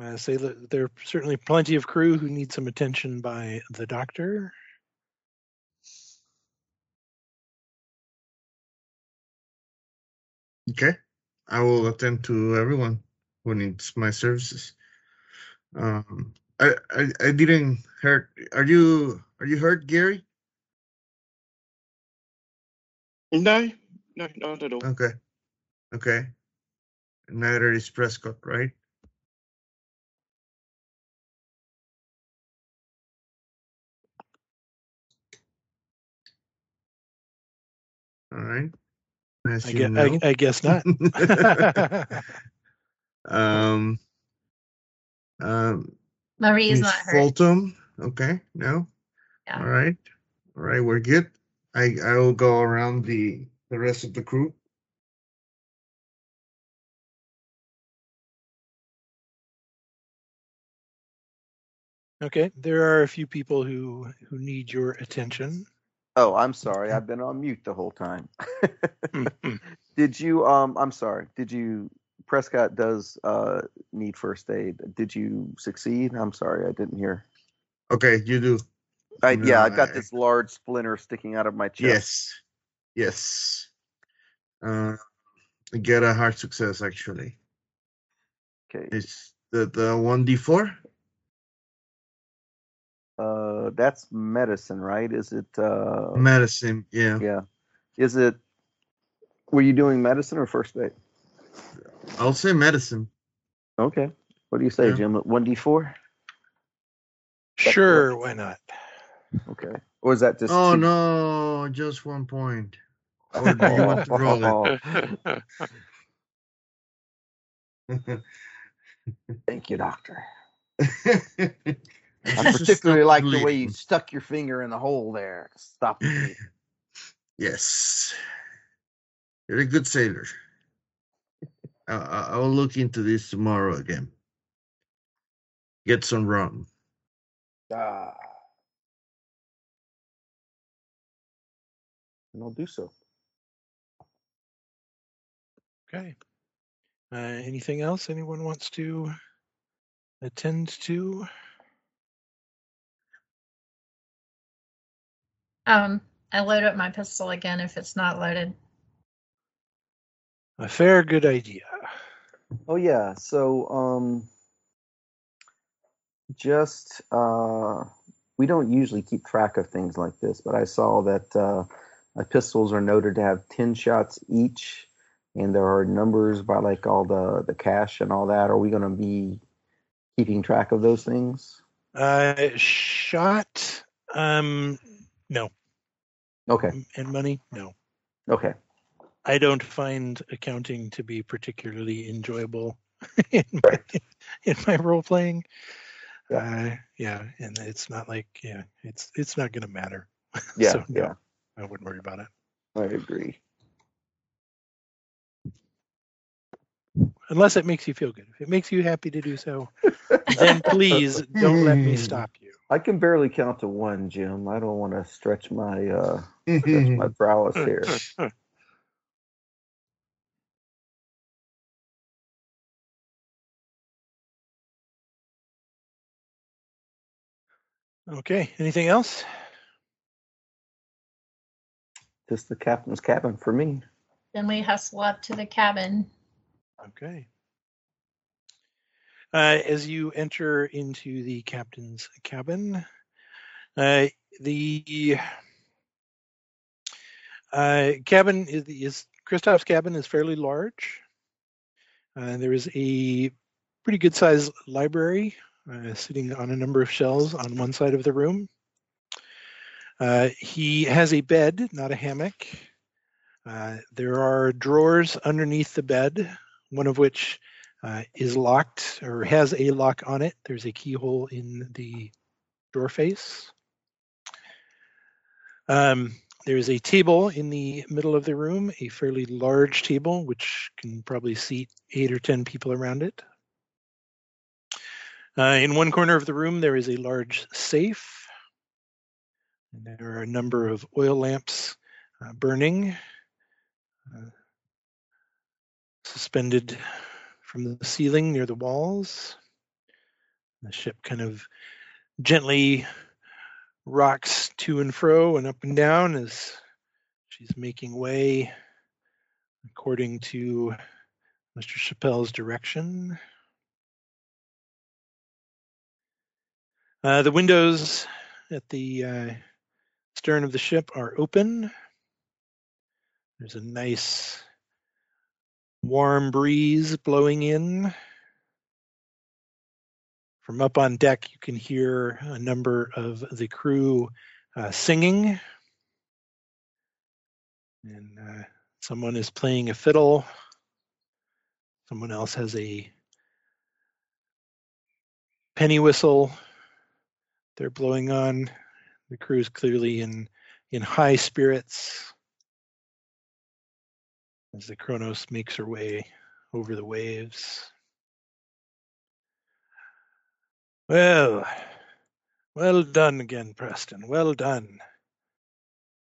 B: uh, say that there are certainly plenty of crew who need some attention by the doctor.
G: Okay. I will attend to everyone who needs my services. Um, I, I, I didn't hurt. Are you, are you hurt, Gary?
F: No, no, not at all.
G: Okay. Okay. Neither is Prescott, right? All right.
B: I, guess. I, I guess not.
G: um, um,
E: Marie is
G: Miss
E: not hurt.
G: Fulton. Okay. No.
E: Yeah.
G: All right. All right. We're good. I I will go around the the rest of the crew.
B: okay, there are a few people who who need your attention.
D: Oh, I'm sorry. I've been on mute the whole time.
B: Mhm.
D: Did you? Um, I'm sorry. Did you? Prescott does uh need first aid. Did you succeed? I'm sorry, I didn't hear.
G: Okay. You do.
D: I, yeah, I
G: No,
D: got
G: I-
D: this large splinter sticking out of my chest.
G: Yes. Yes. Uh, get a hard success actually.
D: Okay.
G: It's the the one d four.
D: Uh, that's medicine, right? Is it? Uh,
G: Medicine. Yeah.
D: yeah. Is it? Were you doing medicine or first aid?
G: I'll say medicine.
D: Okay. What do you say,
G: Yeah.
D: Jim? One d four.
B: Sure, why not?
D: Okay. Or is that just?
G: Oh
D: two-
G: no, just one point. Or do you want to roll it?
D: Thank you, doctor.
G: I
D: I particularly like the way you stuck your finger in the hole there. to Stop. the.
G: Yes. You're a good sailor. I, I I will look into this tomorrow again. Get some rum.
D: Ah. And I'll do so.
B: Okay. Uh, anything else anyone wants to attend to?
E: Um, I load up my pistol again if it's not loaded.
B: A fair good idea.
D: Oh yeah. So um just uh we don't usually keep track of things like this, but I saw that uh pistols are noted to have 10 shots each and there are numbers by like all the the cash and all that. Are we going to be keeping track of those things?
B: Uh, shot, um, no.
D: Okay.
B: And money, no.
D: Okay.
B: I don't find accounting to be particularly enjoyable in my, in my role playing. Uh, yeah, and it's not like yeah, it's it's not going to matter.
D: Yeah,
B: So, no,
D: yeah.
B: I wouldn't worry about it.
D: I agree.
B: Unless it makes you feel good. If it makes you happy to do so, then please don't let me stop you.
D: I can barely count to one, Jim. I don't want to stretch my uh stretch my prowess here.
B: Okay. Anything else?
D: Just the captain's cabin for me.
E: Then we hustle up to the cabin.
B: Okay. Uh, as you enter into the captain's cabin, uh, the uh, cabin is, is Christoph's cabin is fairly large. Uh, there is a pretty good sized library uh, sitting on a number of shelves on one side of the room. Uh, he has a bed, not a hammock. Uh, there are drawers underneath the bed, one of which uh, is locked or has a lock on it. There's a keyhole in the door face. Um, there's a table in the middle of the room, a fairly large table, which can probably seat eight or 10 people around it. Uh, in one corner of the room, there is a large safe. And there are a number of oil lamps uh, burning, uh, suspended from the ceiling near the walls. The ship kind of gently rocks to and fro and up and down as she's making way according to Mr. Chappelle's direction. Uh, the windows at the uh, stern of the ship are open. There's a nice warm breeze blowing in. From up on deck, you can hear a number of the crew uh, singing. And uh, someone is playing a fiddle. Someone else has a penny whistle they're blowing on. The crew's clearly in in high spirits as the Kronos makes her way over the waves. Well, well done again, Preston. Well done.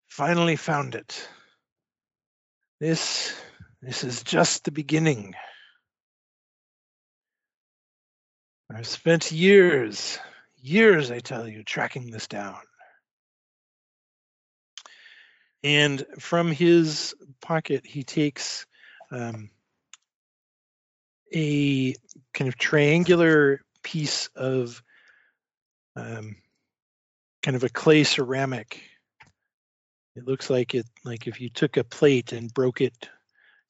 B: Finally found it. This this is just the beginning. I've spent years, years, I tell you, tracking this down. And from his pocket, he takes um, a kind of triangular piece of um, kind of a clay ceramic. It looks like it, like if you took a plate and broke it,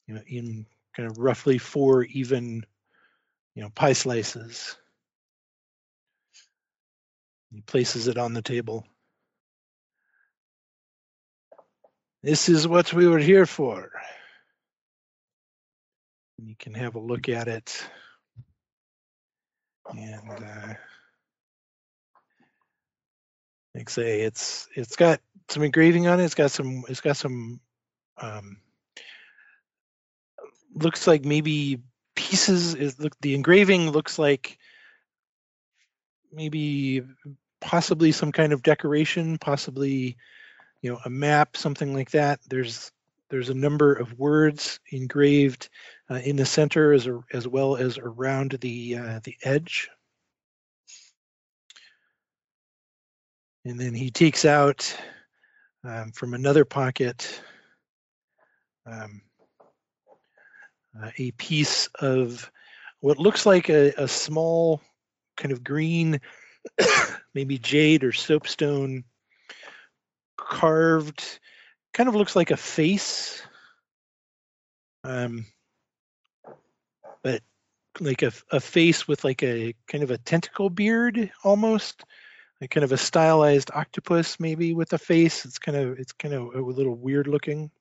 B: you know, in kind of roughly four even, you know, pie slices. He places it on the table. This is what we were here for. You can have a look at it. And uh, like say, it's it's got some engraving on it. It's got some it's got some um, looks like maybe pieces is look the engraving looks like maybe possibly some kind of decoration, possibly you know a map, something like that. There's there's a number of words engraved uh, in the center as a, as well as around the uh, the edge. And then he takes out um, from another pocket um, uh, a piece of what looks like a, a small kind of green, maybe jade or soapstone carved, kind of looks like a face. Um, but like a, a face with like a kind of a tentacle beard almost like kind of a stylized octopus maybe with a face. It's kind of it's kind of a little weird looking.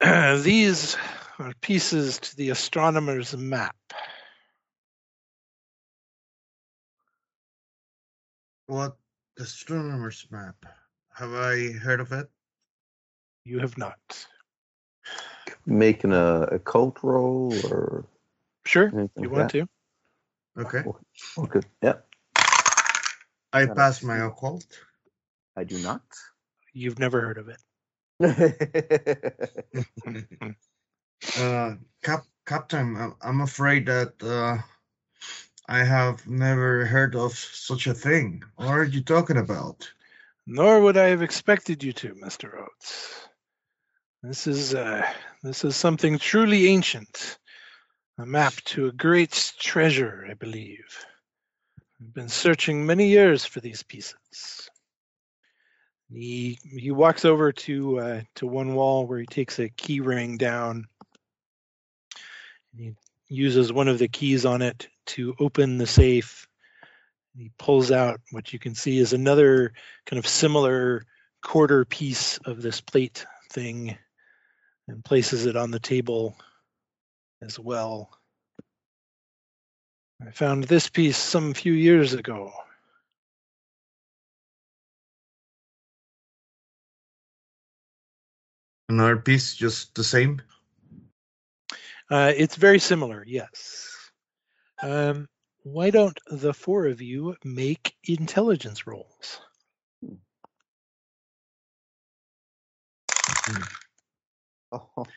B: These are pieces to the astronomer's map
G: What the astronomer's map? Have I heard of it?
B: you have not
H: Making a, a cult roll or
B: sure you
H: like
B: want
H: that?
B: to
G: Okay.
H: Okay. Yeah,
G: I
H: Gotta
G: passed my
H: see.
G: occult.
H: I do not.
B: you've never heard of it
G: Uh, Cap Captain, I'm- I'm afraid that uh, I have never heard of such a thing. What are you talking about?
B: nor would i have expected you to mr oates. This is uh this is something truly ancient. A map to a great treasure i believe. I've been searching many years for these pieces. He he walks over to uh to one wall where he takes a key ring down. He uses one of the keys on it to open the safe. He pulls out what you can see is another kind of similar quarter piece of this plate thing and places it on the table as well. I found this piece some few years ago.
G: Another piece, just the same.
B: Uh, it's very similar, yes. Um, why don't the four of you make intelligence rolls?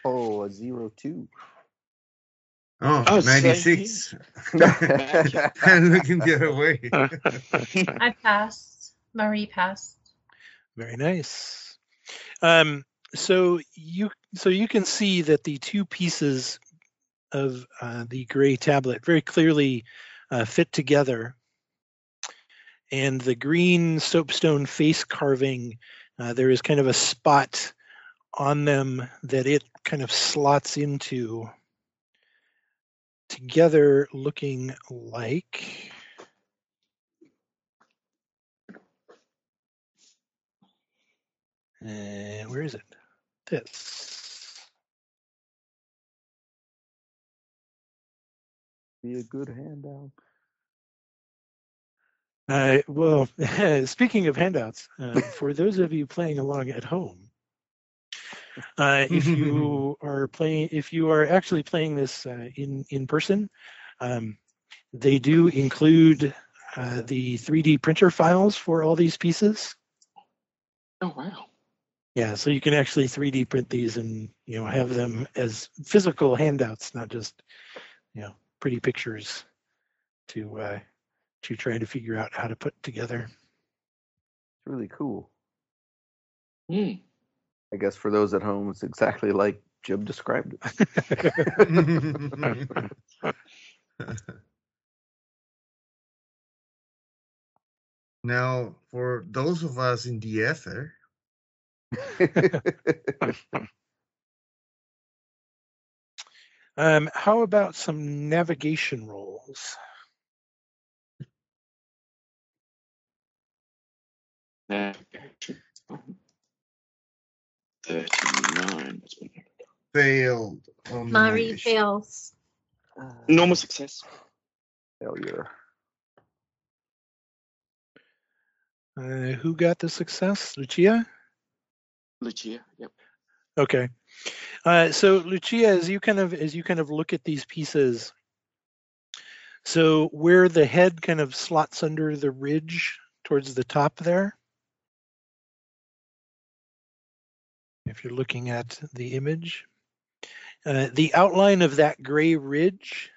D: Oh, a zero two.
G: Oh,
F: Oh,
G: 96. I'm looking the other way.
E: I passed. Marie passed.
B: Very nice. Um, so you so you can see that the two pieces of uh, the gray tablet very clearly uh, fit together, and the green soapstone face carving. Uh, there is kind of a spot on them that it kind of slots into together, looking like. Where is it? This.
D: Be a good handout.
B: Uh, well, speaking of handouts, uh, for those of you playing along at home, uh, if you are playing, if you are actually playing this uh, in in person, um, they do include uh, the 3D printer files for all these pieces.
F: Oh wow.
B: Yeah, so you can actually 3D print these and you know have them as physical handouts, not just you know pretty pictures to uh, to try to figure out how to put together.
D: It's really cool.
F: Hmm.
D: I guess for those at home, it's exactly like Jim described it.
G: now, for those of us in the ether,
B: Um, how about some navigation rolls?
F: Navigation. Thirty-nine.
G: Failed. on
E: Marie
G: navigation.
E: fails.
F: Normal success.
D: Failure.
B: Uh, who got the success? Lucia?
F: Lucia. Yep.
B: Okay. Uh, so Lucia, as you kind of as you kind of look at these pieces, so where the head kind of slots under the ridge towards the top there, if you're looking at the image, uh, the outline of that gray ridge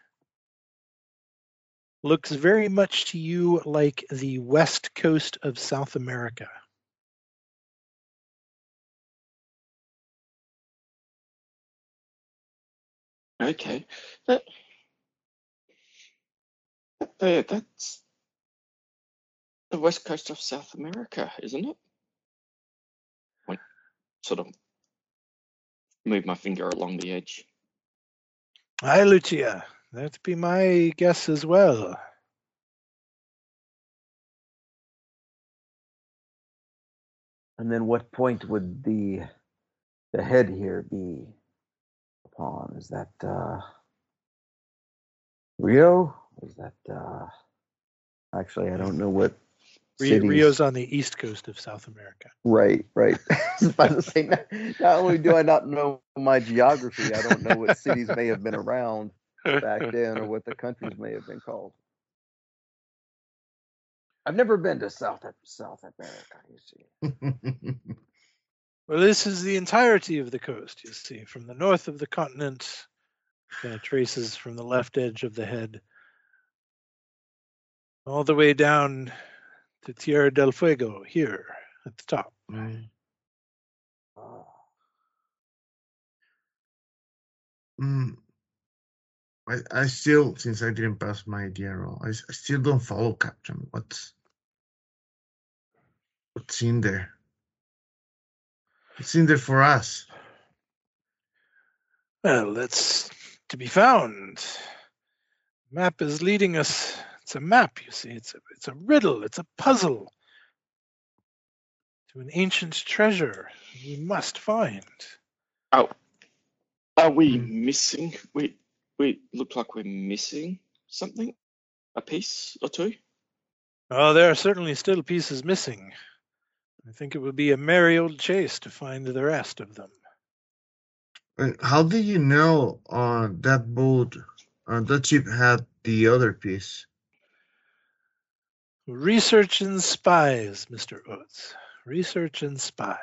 B: looks very much to you like the west coast of South America.
F: Okay. That, that- uh, that's the west coast of South America, isn't it? I sort of move my finger along the edge.
B: Hi, Lucia. That'd be my guess as well.
D: And then what point would the the head here be upon? Is that uh Rio? Is that uh actually I don't know what
B: Rio,
D: cities-
B: Rio's on the east coast of South America.
D: Right, right. I was about to say, not, not only do I not know my geography, I don't know what cities may have been around back then or what the countries may have been called. I've never been to South South America, you see.
B: Well, this is the entirety of the coast, you see, from the north of the continent, kind of traces from the left edge of the head all the way down to Tierra del Fuego here at the top.
G: Mm. I, I still, since I didn't pass my idea I, I still don't follow Captain. What's what's in there? What's in there for us?
B: Well, that's to be found. Map is leading us. It's a map, you see. It's a, it's a riddle. It's a puzzle to an ancient treasure we must find.
F: Oh, are we missing? We we look like we're missing something, a piece or two.
B: Oh, there are certainly still pieces missing. I think it would be a merry old chase to find the rest of them.
G: And how did you know uh, that boat, uh, that ship had the other piece?
B: Research and spies, Mr. Oates. Research and spies.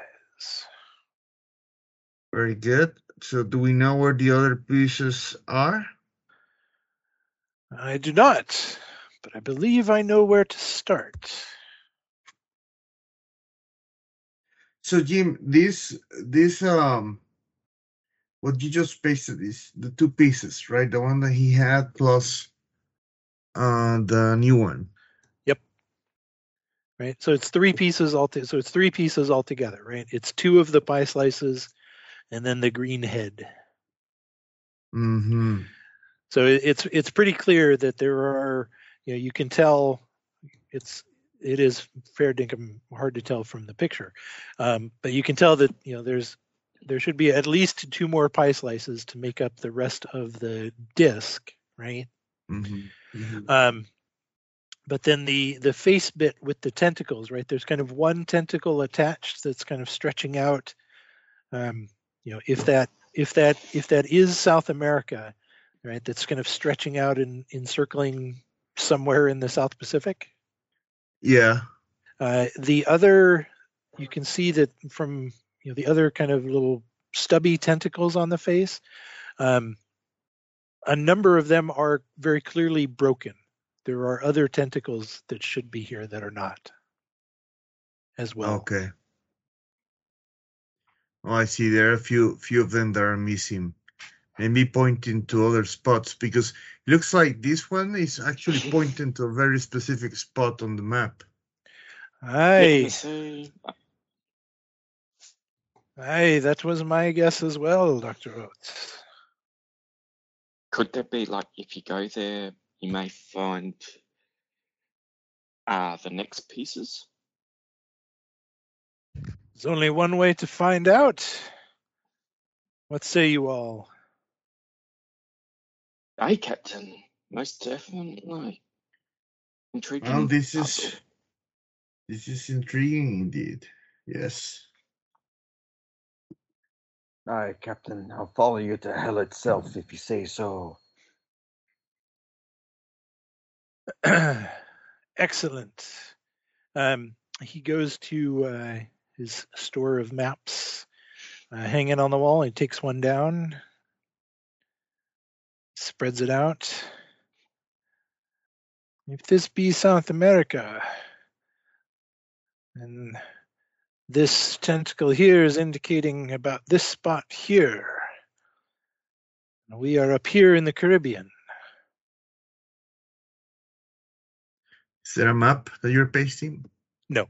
G: Very good. So do we know where the other pieces are?
B: I do not, but I believe I know where to start.
G: So Jim, this this um what you just pasted is the two pieces, right? The one that he had plus uh the new one. Yep.
B: Right, so it's three pieces all. so it's three pieces altogether, right? It's two of the pie slices, and then the green head.
G: Mm-hmm.
B: So it- it's it's pretty clear that there are you know you can tell it's it is fair dinkum hard to tell from the picture, um, but you can tell that you know there's there should be at least two more pie slices to make up the rest of the disc, right?
G: Mm-hmm.
B: Um, but then the the face bit with the tentacles, right? There's kind of one tentacle attached that's kind of stretching out. Um, you know, if that if that if that is South America, right? That's kind of stretching out and encircling somewhere in the South Pacific.
G: Yeah.
B: Uh, the other, you can see that from you know the other kind of little stubby tentacles on the face. Um, a number of them are very clearly broken. There are other tentacles that should be here that are not, as well.
G: Okay. Oh, I see. There are a few few of them that are missing. Maybe pointing to other spots because it looks like this one is actually pointing to a very specific spot on the map.
F: Let me
B: Aye, aye, that was my guess as well, Doctor Oates.
F: Could there be like if you go there, you may find uh the next pieces?
B: There's only one way to find out. What say you all?
F: Aye, Captain. Most definitely. Intriguing.
G: Well, this
F: puzzle.
G: is this is intriguing indeed. Yes.
H: Aye, Captain, I'll follow you to hell itself if you say so.
B: Excellent. Um, he goes to uh, his store of maps uh, hanging on the wall. He takes one down, spreads it out. If this be South America, and this tentacle here is indicating about this spot here. We are up here in the Caribbean.
G: Is there a map that you're pasting?
B: No.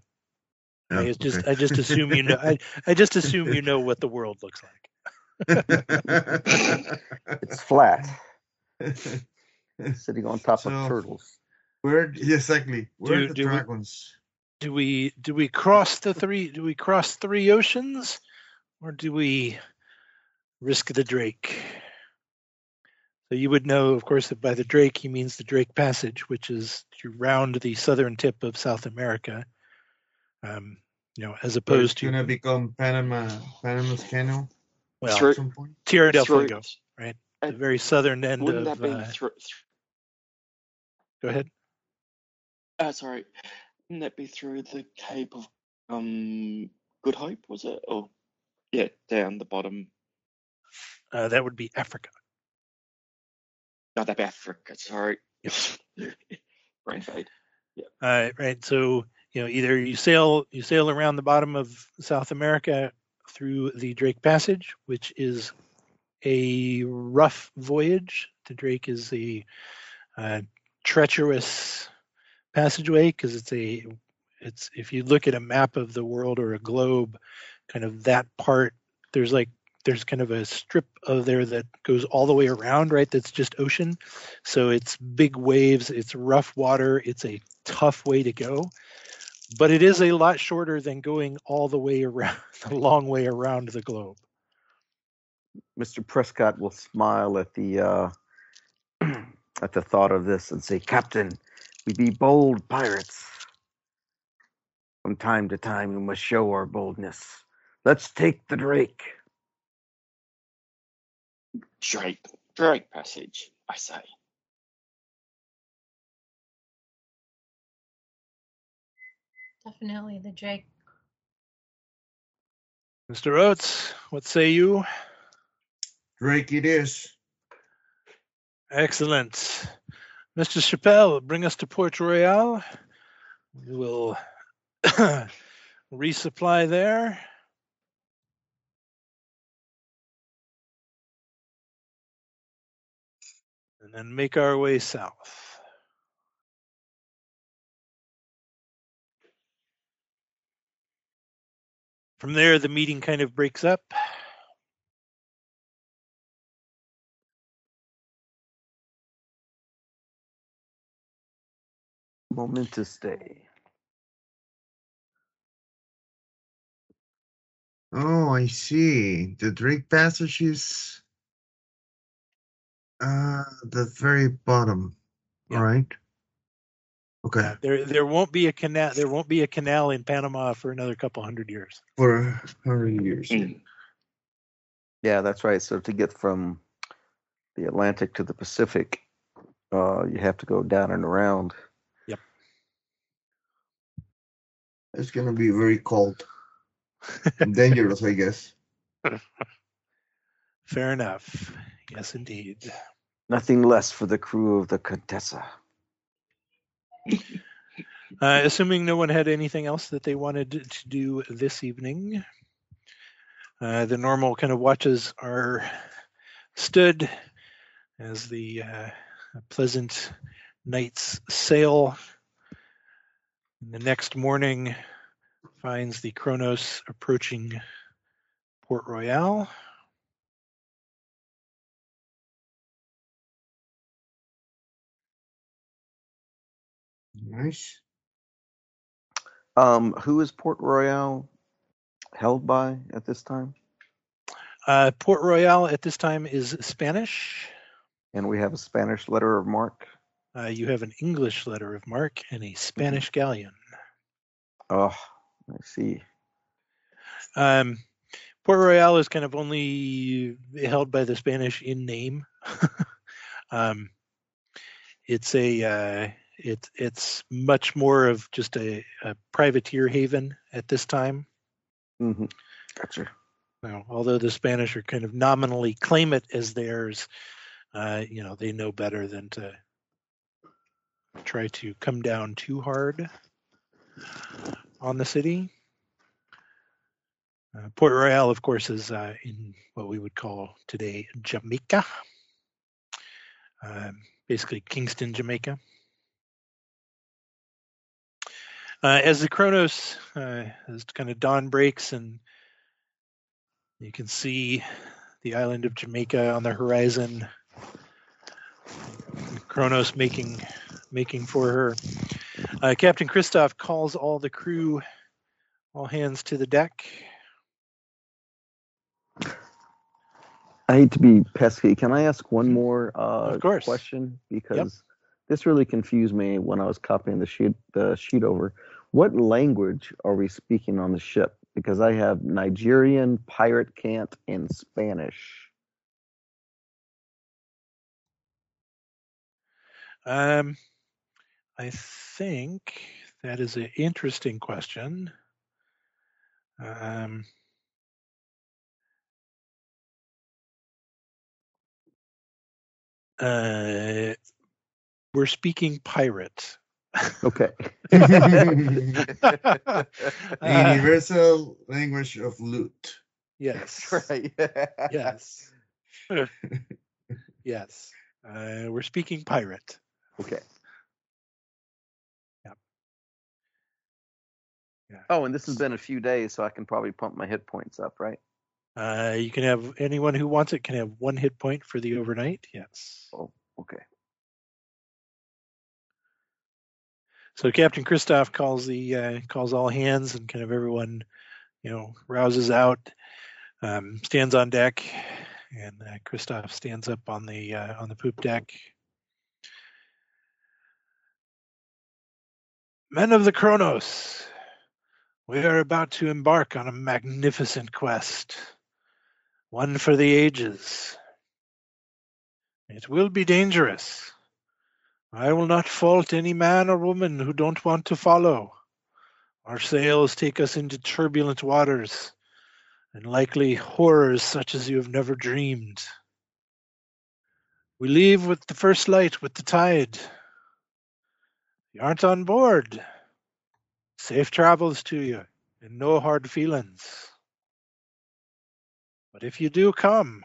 G: No,
B: I oh, just
G: okay.
B: I just assume you know I, I just assume you know what the world looks like.
H: It's flat, sitting on top
G: So-
H: of turtles.
G: Where yeah, exactly? Where
B: Do-
G: are the
B: do we-
G: dragons?
B: Do we do we cross the three do we cross three oceans or do we risk the Drake? So you would know, of course, that by the Drake he means the Drake Passage, which is to round the southern tip of South America. Um, you know, as
G: So
B: opposed
G: it's
B: to
G: gonna become Panama Panama's Canal
B: well,
G: at some point.
B: Tierra del
F: Through-
B: Fuego, the very southern end
F: Wouldn't
B: of.
F: that be
B: Uh,
F: through?
B: go ahead.
F: Uh, sorry, wouldn't that be through the Cape of um Good Hope? Was it? Or yeah, down the bottom.
B: Uh, that would be Africa.
F: Not that Africa. Sorry. Brain fade.
B: Uh, right. So you know, either you sail you sail around the bottom of South America through the Drake Passage, which is a rough voyage. The Drake is a uh, treacherous passageway because it's a it's if you look at a map of the world or a globe, kind of that part there's like there's kind of a strip of there that goes all the way around, right? That's just ocean. So it's big waves, it's rough water, it's a tough way to go. But it is a lot shorter than going all the way around, the long way around the globe.
D: Mr. Prescott will smile at the uh, at the thought of this and say, "Captain, we be bold pirates. From time to time, we must show our boldness. Let's take the Drake."
F: Drake, Drake passage, I say.
E: Definitely the Drake.
B: Mr. Oates, what say you?
G: Drake it is.
B: Excellent. Mr. Chappelle, bring us to Port Royal. We will resupply there. And then make our way south. From there, the meeting kind of breaks up.
D: Momentous day.
G: Oh, I see. The Drake Passage is uh the very bottom.
B: Yeah.
G: All right. Okay.
B: Yeah, there there won't be a canal there won't be a canal in Panama for another couple hundred years.
G: For hundred years.
F: Mm.
D: Yeah, that's right. So to get from the Atlantic to the Pacific, uh, you have to go down and around.
G: It's gonna be very cold. and dangerous, I guess.
B: Fair enough. Yes, indeed.
D: Nothing less for the crew of the Contessa.
B: Uh, assuming no one had anything else that they wanted to do this evening, uh, the normal kind of watches are stood as the uh, pleasant night's sail. And the next morning finds the Kronos approaching Port Royal.
G: Nice.
D: Um, who is Port Royal held by at this time?
B: Uh, Port Royal at this time is Spanish.
D: And we have a Spanish letter of marque.
B: Uh, you have an English letter of marque and a Spanish galleon.
D: Oh, I see.
B: Um, Port Royal is kind of only held by the Spanish in name. um, it's a uh, it's it's much more of just a, a privateer haven at this time.
D: Mm-hmm. Gotcha.
B: Now, although the Spanish are kind of nominally claim it as theirs, uh, you know they know better than to try to come down too hard on the city. Uh, Port Royal, of course, is uh, in what we would call today Jamaica, um, basically Kingston, Jamaica. Uh, as the Kronos, uh, as kind of dawn breaks, and you can see the island of Jamaica on the horizon. Kronos making making for her. Uh, Captain Christoph calls all the crew, all hands to the deck.
D: I hate to be pesky. Can I ask one more uh,
B: Of course.
D: question? Because this really confused me when I was copying the sheet the sheet over. What language are we speaking on the ship? Because I have Nigerian, pirate cant, and Spanish.
B: Um, I think that is an interesting question. Um, uh, we're speaking pirate.
D: Okay.
B: Uh,
G: Universal language of loot.
B: yes.
D: right.
B: Yes. yes. Uh, we're speaking pirate.
D: Okay.
B: Yeah.
D: Oh, and this has been a few days, so I can probably pump my hit points up, right?
B: Uh, you can have anyone who wants it can have one hit point for the overnight. Yes.
H: Oh, okay.
B: So Captain Christoph calls the uh, calls all hands and kind of everyone, you know, rouses out, um, stands on deck, and uh, Christoph stands up on the uh, on the poop deck. Men of the Kronos, we are about to embark on a magnificent quest, one for the ages. It will be dangerous. I will not fault any man or woman who don't want to follow. Our sails take us into turbulent waters and likely horrors such as you have never dreamed. We leave with the first light with the tide. You aren't on board. Safe travels to you and no hard feelings. But if you do come,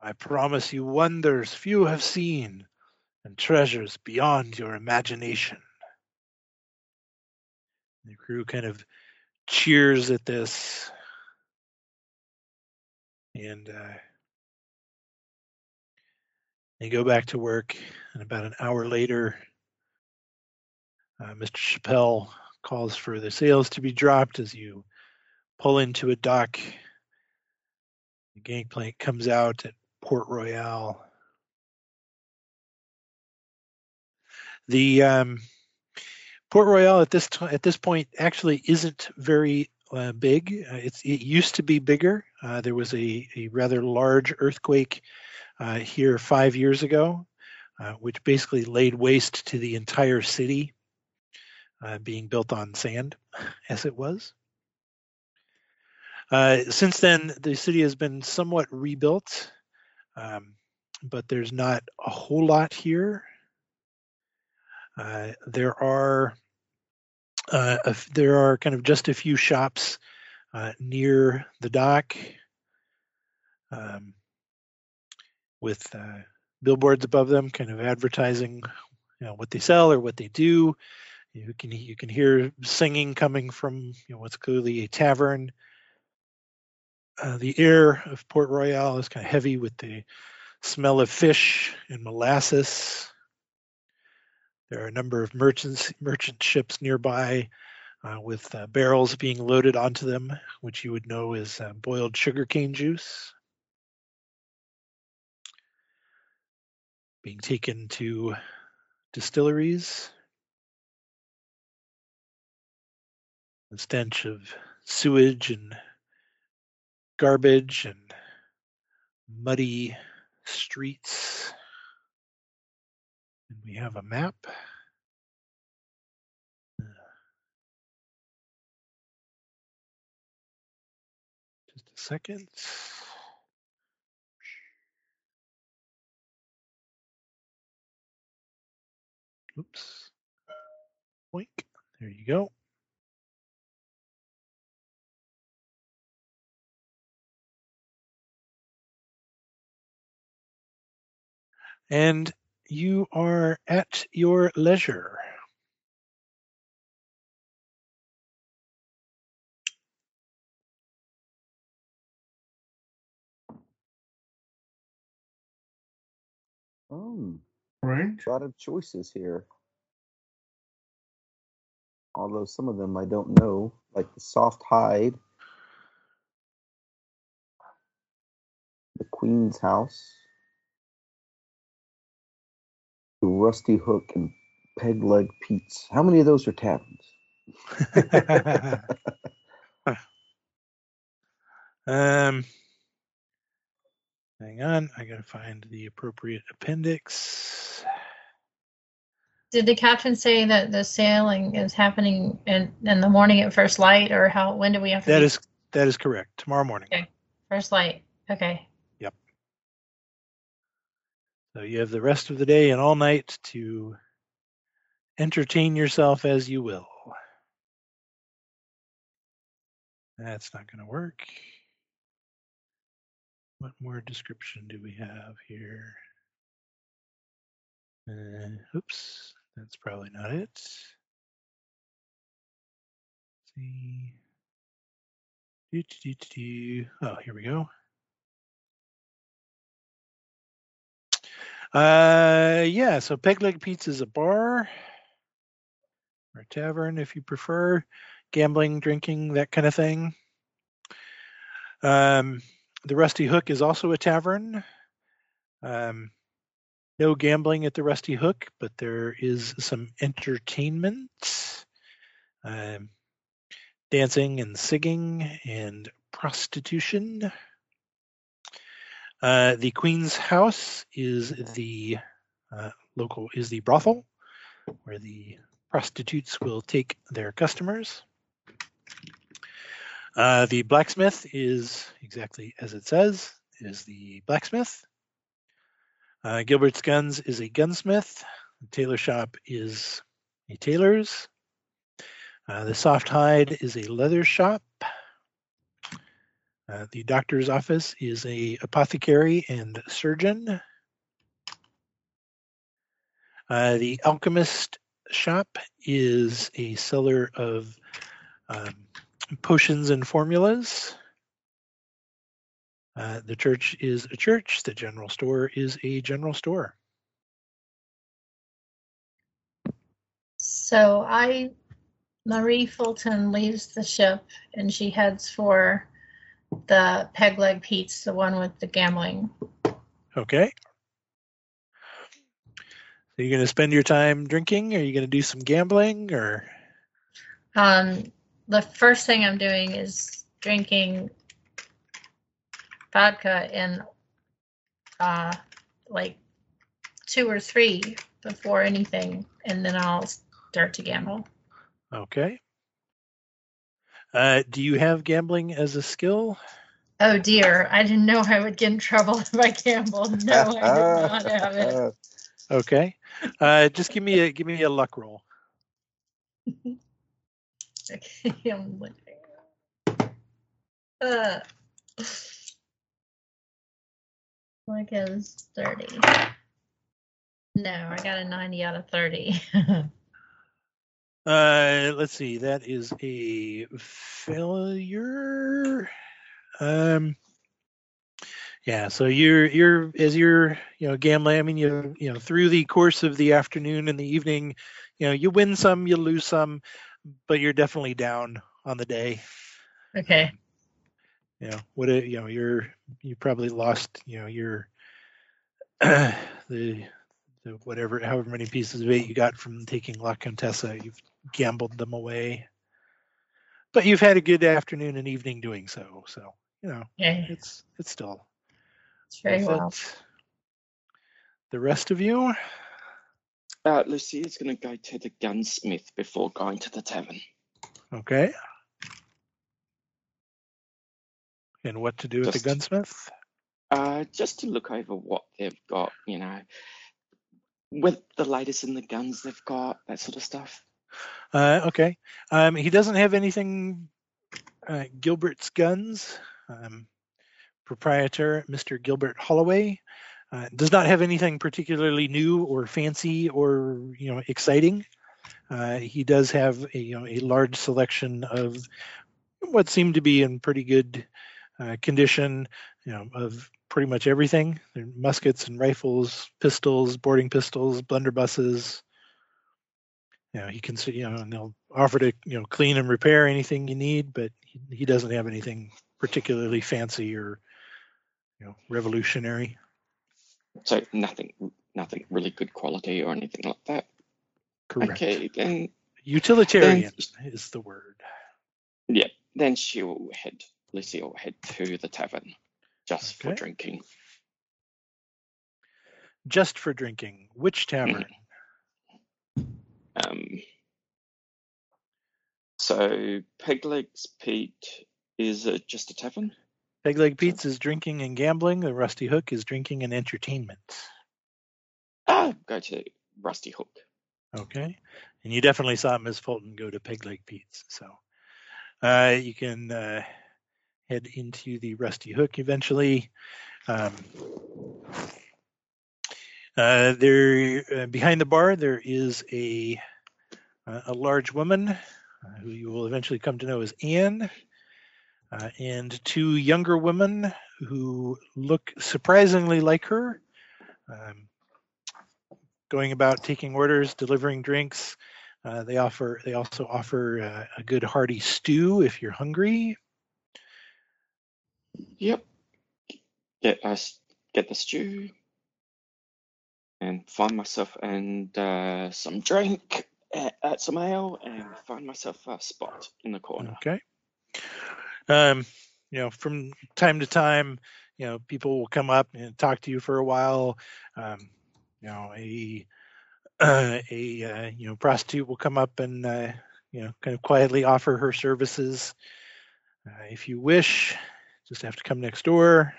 B: I promise you wonders few have seen and treasures beyond your imagination. The crew kind of cheers at this. And uh, they go back to work. And about an hour later, uh, Mr. Chappelle calls for the sails to be dropped as you pull into a dock. The gangplank comes out at Port Royal. The um, Port Royal at this t- at this point actually isn't very uh, big. Uh, it's it used to be bigger. Uh, there was a, a rather large earthquake uh, here five years ago, uh, which basically laid waste to the entire city, uh, being built on sand, as it was. since then, the city has been somewhat rebuilt, um, but there's not a whole lot here. Uh, there are uh, a, there are kind of just a few shops uh, near the dock um, with uh, billboards above them, kind of advertising you know, what they sell or what they do. You can you can hear singing coming from you know, what's clearly a tavern. Uh, the air of Port Royal is kind of heavy with the smell of fish and molasses. There are a number of merchants, merchant ships nearby uh, with uh, barrels being loaded onto them, which you would know is uh, boiled sugarcane juice. Being taken to distilleries. The stench of sewage and garbage and muddy streets. And we have a map. Just a second. Oops. Boink. There you go. And you are at your leisure.
H: Um,
G: Right.
H: a lot of choices here. Although some of them I don't know, like the soft hide, the Queen's house, Rusty Hook, and Peg Leg Pete's. How many of those are taverns?
B: um, hang on, I gotta find the appropriate appendix.
E: Did the captain say that the sailing is happening in, in the morning at first light, or how? When do we have to?
B: That
E: be
B: is that is correct. Tomorrow morning.
E: Okay. first light. Okay.
B: So you have the rest of the day and all night to entertain yourself as you will. That's not going to work. What more description do we have here? Uh, oops, that's probably not it. Let's see. Oh, here we go. Uh, yeah. So Peg Leg Pete's is a bar or tavern, if you prefer. Gambling, drinking, that kind of thing. Um, the Rusty Hook is also a tavern. Um, no gambling at the Rusty Hook, but there is some entertainment, um, dancing and singing and prostitution. Uh, the Queen's House is the uh, local is the brothel where the prostitutes will take their customers. Uh, the blacksmith is exactly as it says, is the blacksmith. Uh, Gilbert's Guns is a gunsmith. The tailor shop is a tailor's. Uh, the soft hide is a leather shop. Uh, the doctor's office is a apothecary and surgeon. Uh, the alchemist shop is a seller of um, potions and formulas. Uh, the church is a church. The general store is a general store.
E: So I, Marie Fulton leaves the ship and she heads for the Peg Leg Pete's, the one with the gambling.
B: Okay. So you're going to spend your time drinking? Or are you going to do some gambling? Or
E: Um, the first thing I'm doing is drinking vodka and uh, like two or three before anything, and then I'll start to gamble.
B: okay. Uh, do you have gambling as a skill?
E: Oh dear, I didn't know I would get in trouble if I gambled. No, I did not have it.
B: Okay. Uh, just give me a give me a luck roll.
E: Okay, I'm looking. Uh, like is 30. No, I got a 90 out of 30.
B: Uh, let's see. That is a failure. Um, yeah. So you're you're as you're you know gambling. I mean you you know through the course of the afternoon and the evening, you know you win some, you lose some, but you're definitely down on the day.
E: okay.
B: You know what? it- You know you're you probably lost. You know your the the whatever however many pieces of eight you got from taking La Contessa. You've gambled them away. But you've had a good afternoon and evening doing so. So you know
E: Yeah,
B: it's it's still
E: it's very well.
B: it. The rest of you,
F: Uh, is going to go to the gunsmith before going to the tavern.
B: okay. And what to do with the gunsmith?
F: Uh, just to look over what they've got, you know, with the latest in the guns they've got, that sort of stuff.
B: Uh, okay. Um, he doesn't have anything. Uh, Gilbert's Guns, um, proprietor Mr. Gilbert Holloway, uh, does not have anything particularly new or fancy or you know exciting. Uh, he does have a you know a large selection of what seem to be in pretty good uh, condition, you know, of pretty much everything: muskets and rifles, pistols, boarding pistols, blunderbusses, you know, he can see, you know, and they'll offer to, you know, clean and repair anything you need, but he, he doesn't have anything particularly fancy or, you know, revolutionary.
F: So nothing, nothing really good quality or anything like that.
B: Correct.
F: Okay, then,
B: Utilitarian is the word.
F: yeah, then she'll head. Lucia will head to the tavern, just for drinking.
B: Just for drinking. Which tavern? Mm-hmm.
F: Um, so Peglegs Pete is uh, just a tavern.
B: Pegleg Pete's is drinking and gambling. The Rusty Hook is drinking and entertainment.
F: Ah, go to Rusty Hook.
B: Okay. And you definitely saw Ms. Fulton go to Pegleg Pete's. So uh, you can uh, head into the Rusty Hook eventually. Um, uh, there, uh, behind the bar, there is a uh, a large woman uh, who you will eventually come to know as Anne. uh, and two younger women who look surprisingly like her, um, going about taking orders, delivering drinks. Uh, they offer. They also offer a good hearty stew if you're hungry.
F: Yep. Get us get the stew and find myself and uh, some drink at, at some ale and find myself a spot in the corner.
B: Okay. Um, you know, from time to time, you know, people will come up and talk to you for a while. Um, you know, a uh, a uh, you know prostitute will come up and uh, you know kind of quietly offer her services. Uh, if you wish, just have to come next door.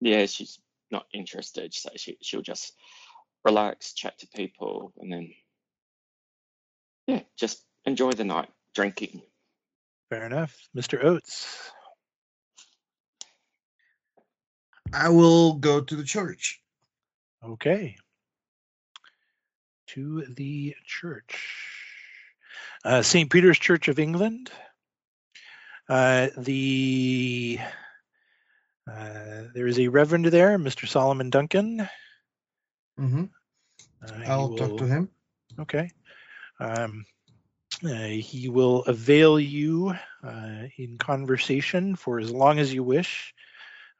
F: Yeah, she's not interested, so she she'll just relax, chat to people, and then yeah, just enjoy the night drinking.
B: Fair enough, Mr. Oates.
G: I will go to the church.
B: Okay. To the church. Uh, St. Peter's Church of England. Uh, the uh, there is a reverend there, Mr. Solomon Duncan.
G: Hmm
B: Uh,
G: I'll talk to him.
B: Okay. Um, uh, he will avail you uh, in conversation for as long as you wish,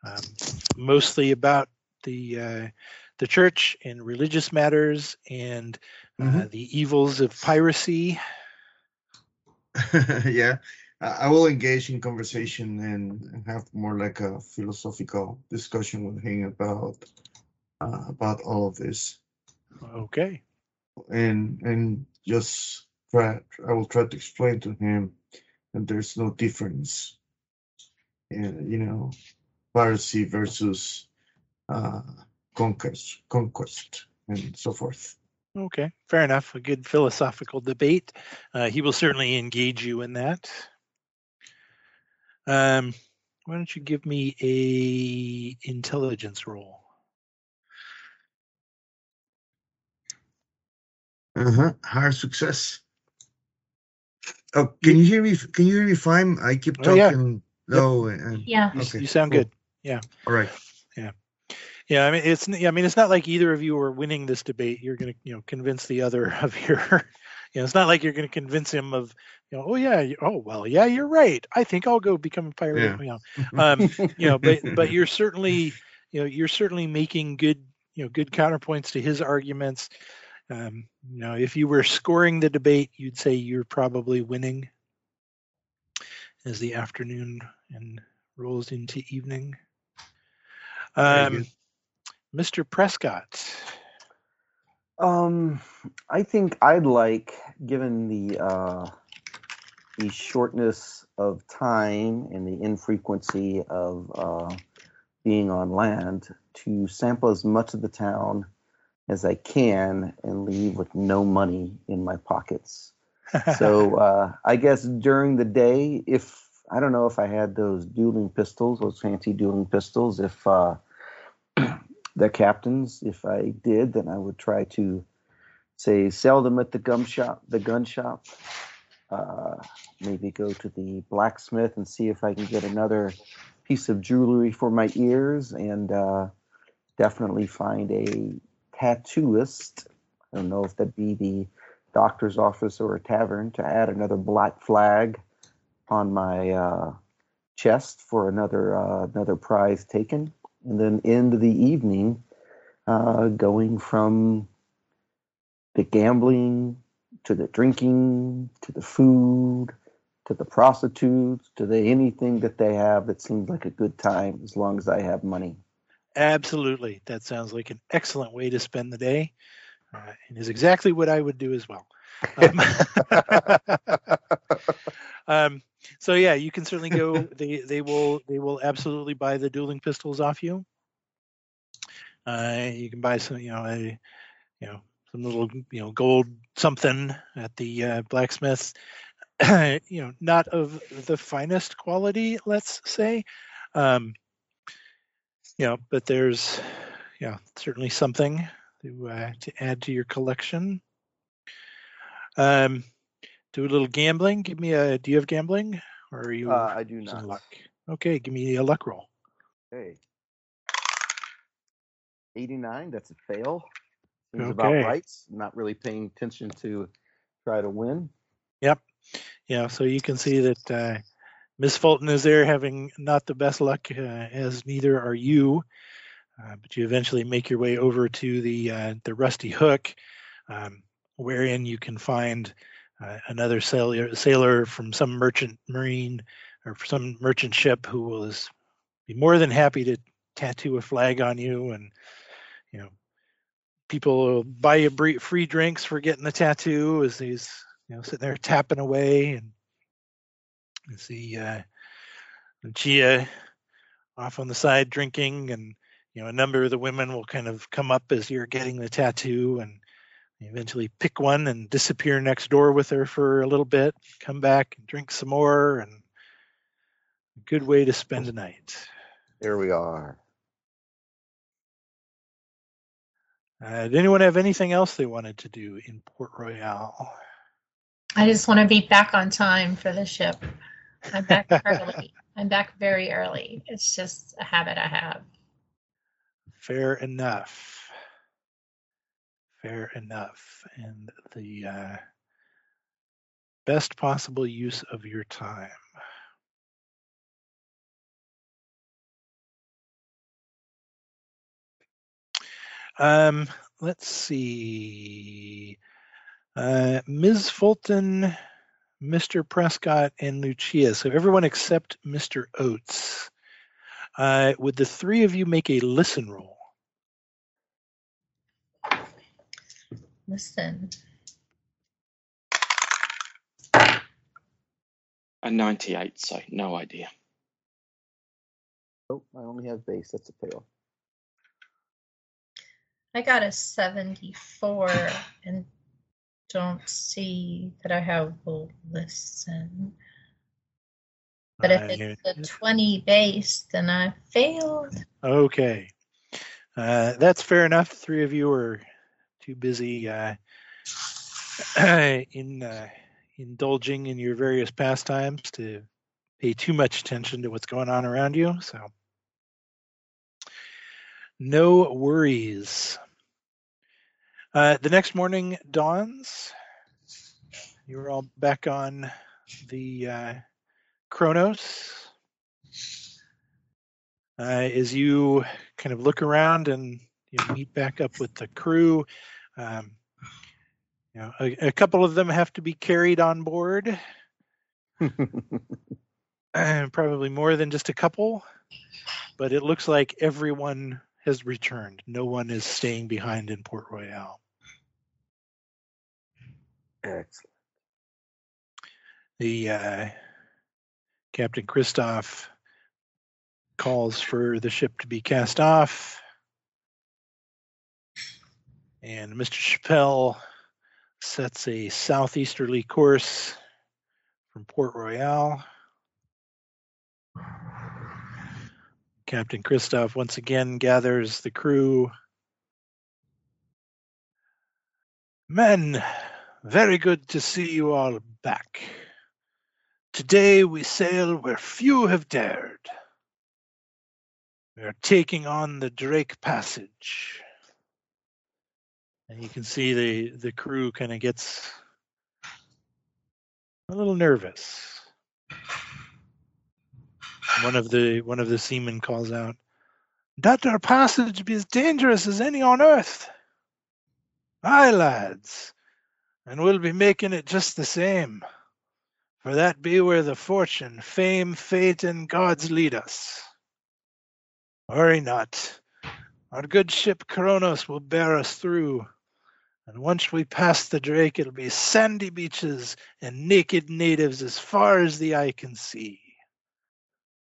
B: um, mostly about the uh, the church and religious matters and uh,
G: Mhm.
B: the evils of piracy.
G: yeah, I will engage in conversation and have more like a philosophical discussion with him about uh, about all of this,
B: Okay.
G: and and just try. I will try to explain to him that there's no difference, in, you know, piracy versus uh, conquest, conquest, and so forth.
B: Okay. Fair enough. A good philosophical debate. Uh, he will certainly engage you in that. Um, why don't you give me a intelligence roll?
G: Uh-huh. Higher success. Oh, can you hear me? Can you hear me fine? I keep talking
B: Oh, yeah.
G: talking low and
E: Yeah.
B: You,
G: Okay,
B: you sound
G: cool.
B: good. Yeah.
G: all right.
B: Yeah. Yeah, I mean, it's yeah, I mean, it's not like either of you are winning this debate. You're going to, you know, convince the other of your, you know, it's not like you're going to convince him of, you know, oh yeah, oh well, yeah, you're right. I think I'll go become a pirate.
G: Yeah.
B: You know, um, you know, but but you're certainly, you know, you're certainly making good, you know, good counterpoints to his arguments. Um, you know, if you were scoring the debate, you'd say you're probably winning as the afternoon and rolls into evening. Um. Mr. Prescott.
D: Um, I think I'd like, given the uh, the shortness of time and the infrequency of uh, being on land, to sample as much of the town as I can and leave with no money in my pockets. So uh, I guess during the day, if I don't know if I had those dueling pistols, those fancy dueling pistols, if uh, the captains, if I did, then I would try to say sell them at the gum shop, the gun shop. Uh, maybe go to the blacksmith and see if I can get another piece of jewelry for my ears, and uh, definitely find a tattooist. I don't know if that'd be the doctor's office or a tavern to add another black flag on my uh, chest for another uh, another prize taken, and then end the evening uh, going from the gambling to the drinking to the food to the prostitutes to the anything that they have that seems like a good time as long as I have money.
B: Absolutely. That sounds like an excellent way to spend the day uh, and is exactly what I would do as well. Um, um, so yeah, you can certainly go. They they will they will absolutely buy the dueling pistols off you. Uh, you can buy some, you know, a, you know, some little, you know, gold something at the uh, blacksmiths. you know, not of the finest quality, let's say. Um, you know, but there's, yeah, certainly something to uh, to add to your collection. Um, do a little gambling. Give me a. Do you have gambling or are you
H: Uh, I do not.
B: luck? Okay, give me a luck roll.
H: Okay. 89, that's a fail. Seems about
B: Okay.
H: right. Not really paying attention to try to win.
B: Yep. Yeah, so you can see that uh, Miss Fulton is there having not the best luck, uh, as neither are you. Uh, but you eventually make your way over to the uh, the Rusty Hook, um, wherein you can find uh, another sailor, sailor from some merchant marine or some merchant ship who will is, be more than happy to tattoo a flag on you, and you know people will buy you free drinks for getting the tattoo as he's you know sitting there tapping away and you see uh Lucia off on the side drinking and you know a number of the women will kind of come up as you're getting the tattoo and eventually pick one and disappear next door with her for a little bit come back and drink some more and a good way to spend a night
H: There we are.
B: uh, did anyone have anything else they wanted to do in port royal
E: I just want to be back on time for the ship. I'm back early. I'm back very early. It's just a habit I have.
B: Fair enough. Fair enough. And the uh, best possible use of your time. Um, let's see. Uh, Ms. Fulton, Mr. Prescott, and Lucia. So everyone except Mr. Oates. Uh, would the three of you make a listen roll?
E: Listen.
F: A 98, so no idea.
H: Oh, I only have base. That's a fail.
E: I got a 74 and don't see that I have a listen. But if it's the 20 base, then I failed.
B: Okay. Uh, that's fair enough. Three of you are too busy uh, in uh, indulging in your various pastimes to pay too much attention to what's going on around you. So, no worries. Uh, the next morning dawns. You're all back on the uh, Kronos. Uh, as you kind of look around and you meet back up with the crew, um, you know, a, a couple of them have to be carried on board. Uh, probably more than just a couple, but it looks like everyone has returned. No one is staying behind in Port Royal.
H: Excellent.
B: The uh, Captain Christoph calls for the ship to be cast off, and Mr. Chappelle sets a southeasterly course from Port Royal. Captain Christoph once again gathers the crew. Men, very good to see you all back. Today we sail where few have dared. We are taking on the Drake Passage. And you can see the, the crew kind of gets a little nervous. One of the one of the seamen calls out, "That our passage be as dangerous as any on earth." Aye, lads, and we'll be making it just the same. For that be where the fortune, fame, fate, and gods lead us. Worry not. Our good ship Kronos will bear us through. And once we pass the Drake, it'll be sandy beaches and naked natives as far as the eye can see.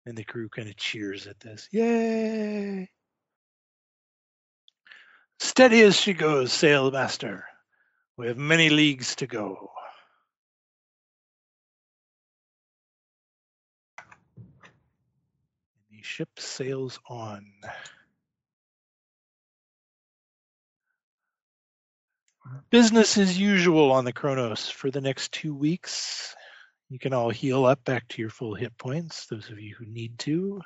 B: And the crew kind of cheers at this. Yay! Steady as she goes, sailmaster. We have many leagues to go. The ship sails on. Business as usual on the Kronos for the next two weeks. You can all heal up back to your full hit points, those of you who need to.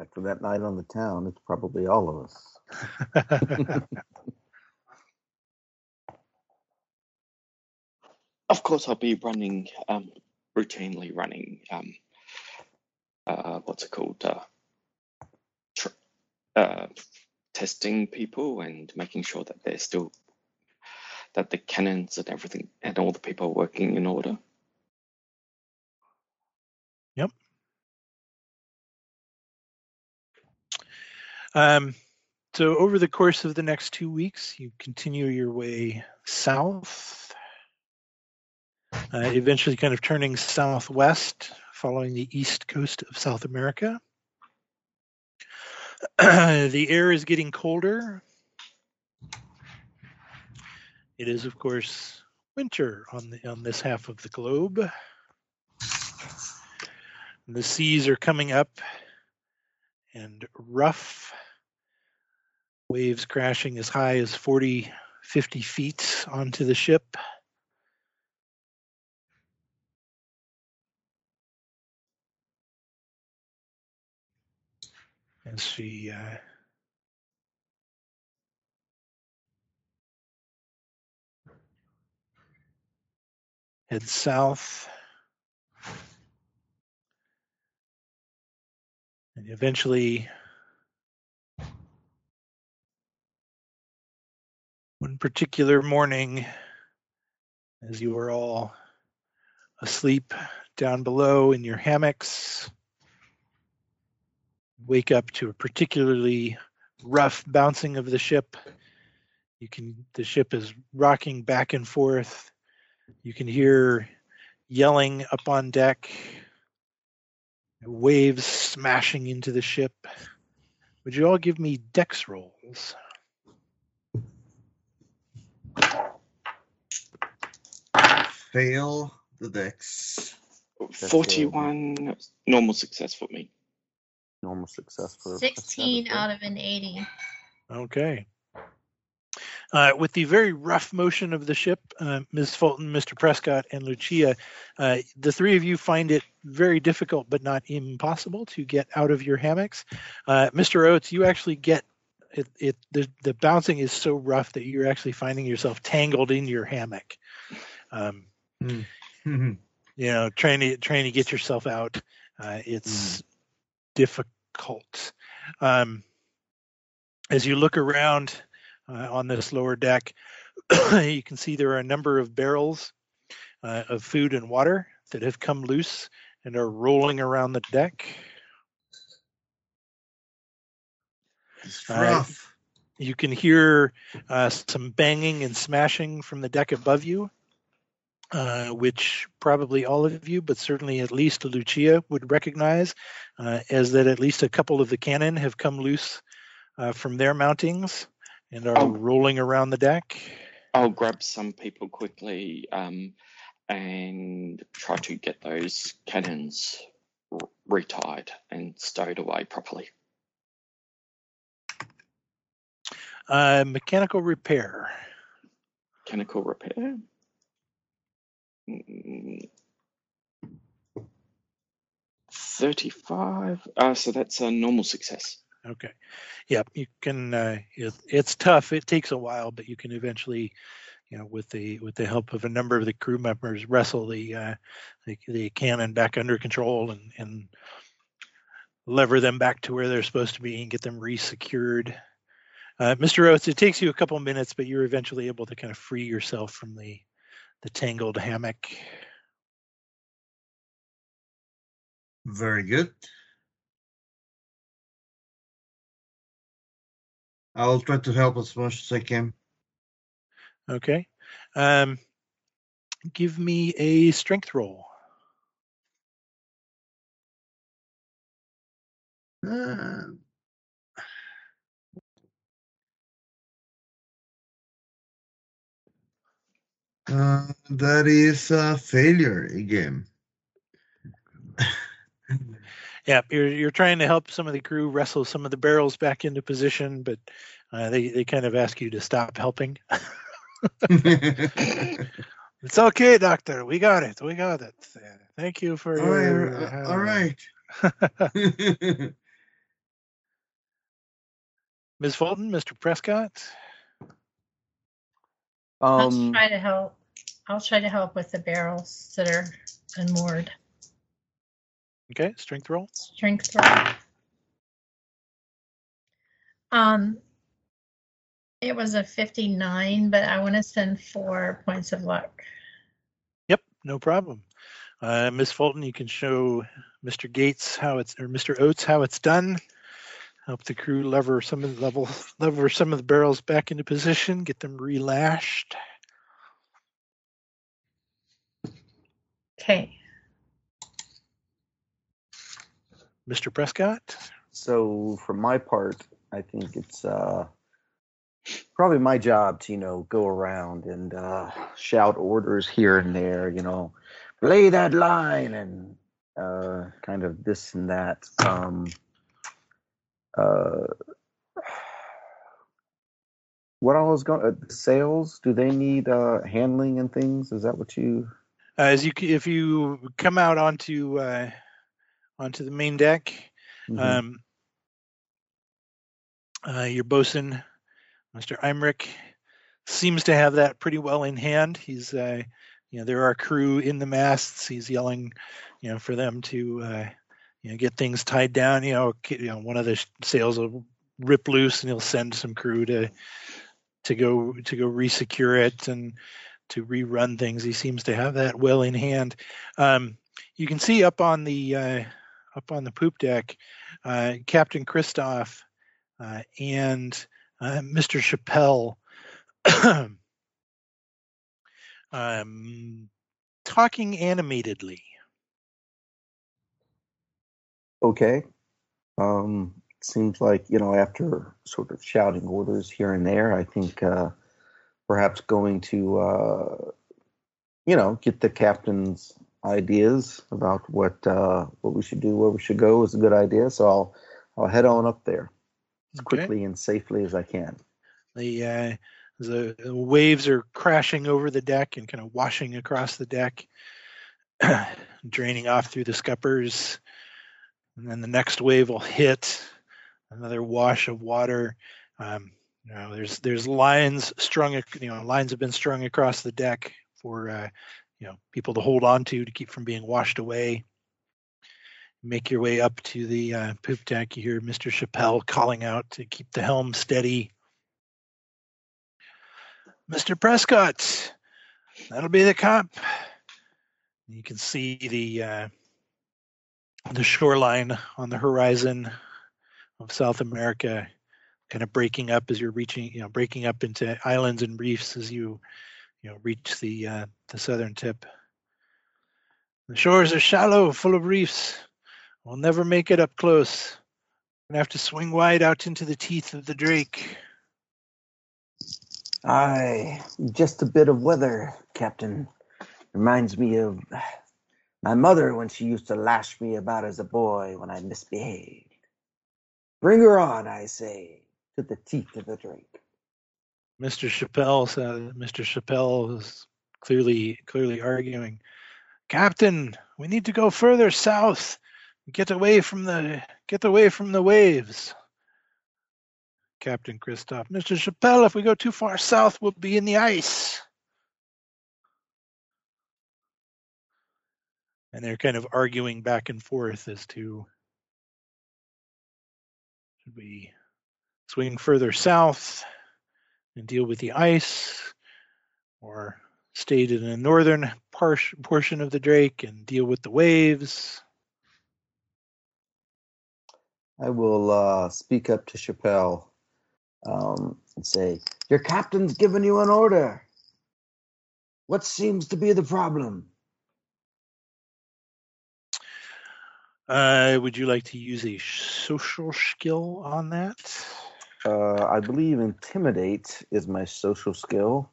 H: After that night on the town, it's probably all of us.
F: Of course, I'll be running, um, routinely running, um, uh, what's it called? Uh, uh, testing people and making sure that they're still, that the cannons and everything and all the people are working in order.
B: Yep. Um, so over the course of the next two weeks, you continue your way south, uh, eventually kind of turning southwest, following the east coast of South America. the air is getting colder. It is, of course, winter on the on this half of the globe. The seas are coming up and rough. Waves crashing as high as 40, 50 feet onto the ship. As she uh, south. And eventually, one particular morning, as you were all asleep down below in your hammocks, wake up to a particularly rough bouncing of the ship. You can the ship is rocking back and forth. You can hear yelling up on deck, waves smashing into the ship. Would you all give me dex rolls?
G: Fail the dex.
F: Forty-one normal success for me.
H: Normal success for
E: Sixteen out of an eighty.
B: Okay. Uh, with the very rough motion of the ship, uh, Ms. Fulton, Mr. Prescott, and Lucia, uh, the three of you find it very difficult, but not impossible, to get out of your hammocks. Uh, Mr. Oates, you actually get it. it the, the bouncing is so rough that you're actually finding yourself tangled in your hammock. Um,
G: Mhm.
B: you know, trying to trying to get yourself out. Uh, it's difficult. Um, as you look around uh, on this lower deck, you can see there are a number of barrels uh, of food and water that have come loose and are rolling around the deck.
G: It's
B: Uh,
G: rough.
B: You can hear uh, some banging and smashing from the deck above you, uh, which probably all of you, but certainly at least Lucia would recognize, uh, as that at least a couple of the cannon have come loose uh, from their mountings and are
F: Oh.
B: rolling around the deck.
F: I'll grab some people quickly um, and try to get those cannons r- retied and stowed away properly.
B: Uh, mechanical repair.
F: Mechanical repair. Mm, 35. Uh, so that's a normal success.
B: Okay. Yeah, you can. Uh, it, it's tough. It takes a while, but you can eventually, you know, with the with the help of a number of the crew members, wrestle the uh, the, the cannon back under control and and lever them back to where they're supposed to be and get them resecured. Uh, Mr. Oates, it takes you a couple minutes, but you're eventually able to kind of free yourself from the the tangled hammock.
G: Very good. I'll try to help as much as I can.
B: Okay. Um, give me a strength roll.
G: Uh, uh, that is a failure again.
B: Yeah, you're you're trying to help some of the crew wrestle some of the barrels back into position, but uh, they they kind of ask you to stop helping. It's okay, Doctor. We got it. We got it. Thank you for
G: All
B: your.
G: right, all right.
B: Ms. Fulton, Mr. Prescott.
E: I'll
D: Um,
E: try to help. I'll try to help with the barrels that are unmoored.
B: Okay, strength roll.
E: Strength roll. Um, it was a 59, but I want to send four points of luck.
B: Yep, no problem. Uh, Ms. Fulton, you can show Mr. Gates how it's or Mr. Oates how it's done. Help the crew lever some of the level lever some of the barrels back into position, get them relashed.
E: Okay.
B: Mr. Prescott.
D: so for my part, I think it's uh, probably my job to you know go around and uh, shout orders here and there. You know, lay that line and uh, kind of this and that. Um, uh, what all is going? Uh, sails? Do they need uh, handling and things? Is that what you?
B: Uh, as you if you come out onto uh, onto the main deck,
D: Mhm.
B: um, uh, your bosun, Mr. Imric, seems to have that pretty well in hand. He's, uh, you know, there are crew in the masts. He's yelling, you know, for them to, uh, you know, get things tied down. You know, you know, one of the sails will rip loose, and he'll send some crew to to go to go resecure it and to rerun things. He seems to have that well in hand. Um, you can see up on the uh, up on the poop deck, uh, Captain Christoph uh, and uh, Mr. Chappelle um, talking animatedly.
D: Okay. Um, seems like, you know, after sort of shouting orders here and there, I think uh, perhaps going to, uh, you know, get the captain's ideas about what uh, what we should do, where we should go is a good idea. So I'll I'll head on up there as
B: Okay.
D: quickly and safely as I can.
B: The uh, the waves are crashing over the deck and kind of washing across the deck, draining off through the scuppers, and then the next wave will hit another wash of water. Um, you know, there's there's lines strung, you know, lines have been strung across the deck for uh, you know people to hold on to to keep from being washed away. Make your way up to the uh, poop deck. You hear Mr. Chappelle calling out to keep the helm steady. Mr. Prescott, that'll be the cop. You can see the uh, the shoreline on the horizon of South America, kind of breaking up as you're reaching, you know, breaking up into islands and reefs as you, you know, reach the uh, the southern tip. The shores are shallow, full of reefs. We'll never make it up close. Gonna have to swing wide out into the teeth of the Drake.
I: Aye, just a bit of weather, Captain. Reminds me of my mother when she used to lash me about as a boy when I misbehaved. Bring her on, I say, to the teeth of the drake.
B: Mr. Chappelle said Mr. Chappelle was clearly clearly arguing. Captain, we need to go further south. Get away from the get away from the waves. Captain Christoph. Mr. Chappelle, if we go too far south, we'll be in the ice. And they're kind of arguing back and forth as to should we swing further south and deal with the ice, or stay in the northern par- portion of the Drake and deal with the waves.
D: I will uh, speak up to Chappelle
I: Um, and say, Your captain's given you an order. What seems to be the problem?
B: Uh, would you like to use a social skill on that?
D: Uh, I believe intimidate is my social skill,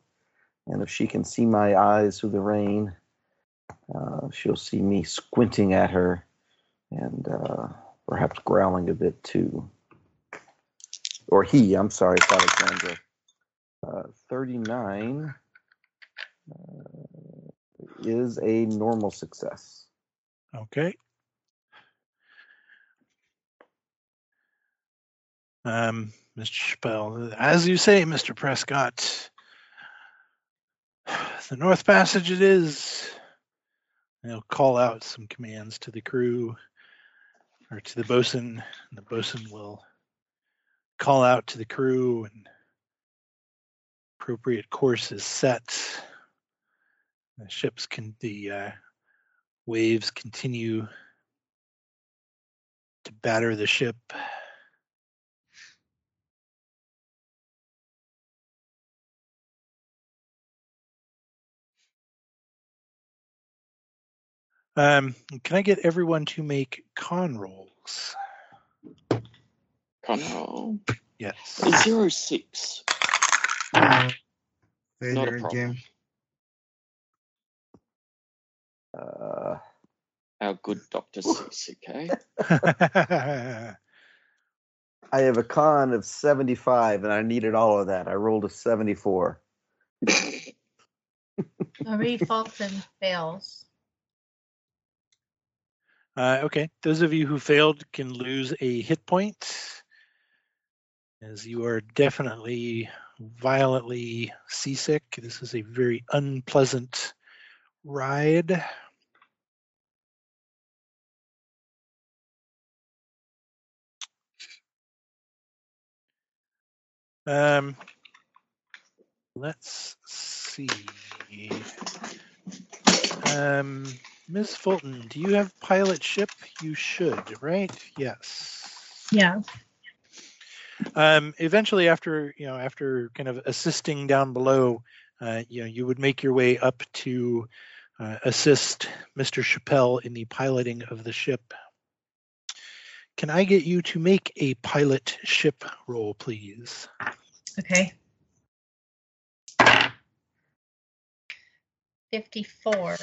D: and if she can see my eyes through the rain, uh, she'll see me squinting at her and uh, perhaps growling a bit too. Or he, I'm sorry, it's Alexandra. Uh, 39. Uh,
H: is a normal success.
B: Okay. Um, Mr. Chappelle, as you say, Mr. Prescott, the North Passage it is. And he'll call out some commands to the crew or to the bosun, and the bosun will call out to the crew and appropriate course is set. The ships can the uh, waves continue to batter the ship. Um, can I get everyone to make con rolls?
F: Con roll.
B: Yes.
F: Zero six.
G: Failure
F: problem.
G: again.
H: Uh,
F: Our good Dr. Okay.
H: I have a con of 75 and I needed all of that. I rolled a 74.
E: Marie Fulton fails.
B: Uh, okay, those of you who failed can lose a hit point, as you are definitely violently seasick. This is a very unpleasant ride. Um, let's see. Um, Ms. Fulton, do you have pilot ship? You should, right? Yes.
E: Yeah.
B: Um, eventually, after you know, after kind of assisting down below, uh, you know, you would make your way up to uh, assist Mr. Chappelle in the piloting of the ship. Can I get you to make a pilot ship roll, please?
E: Okay. 54.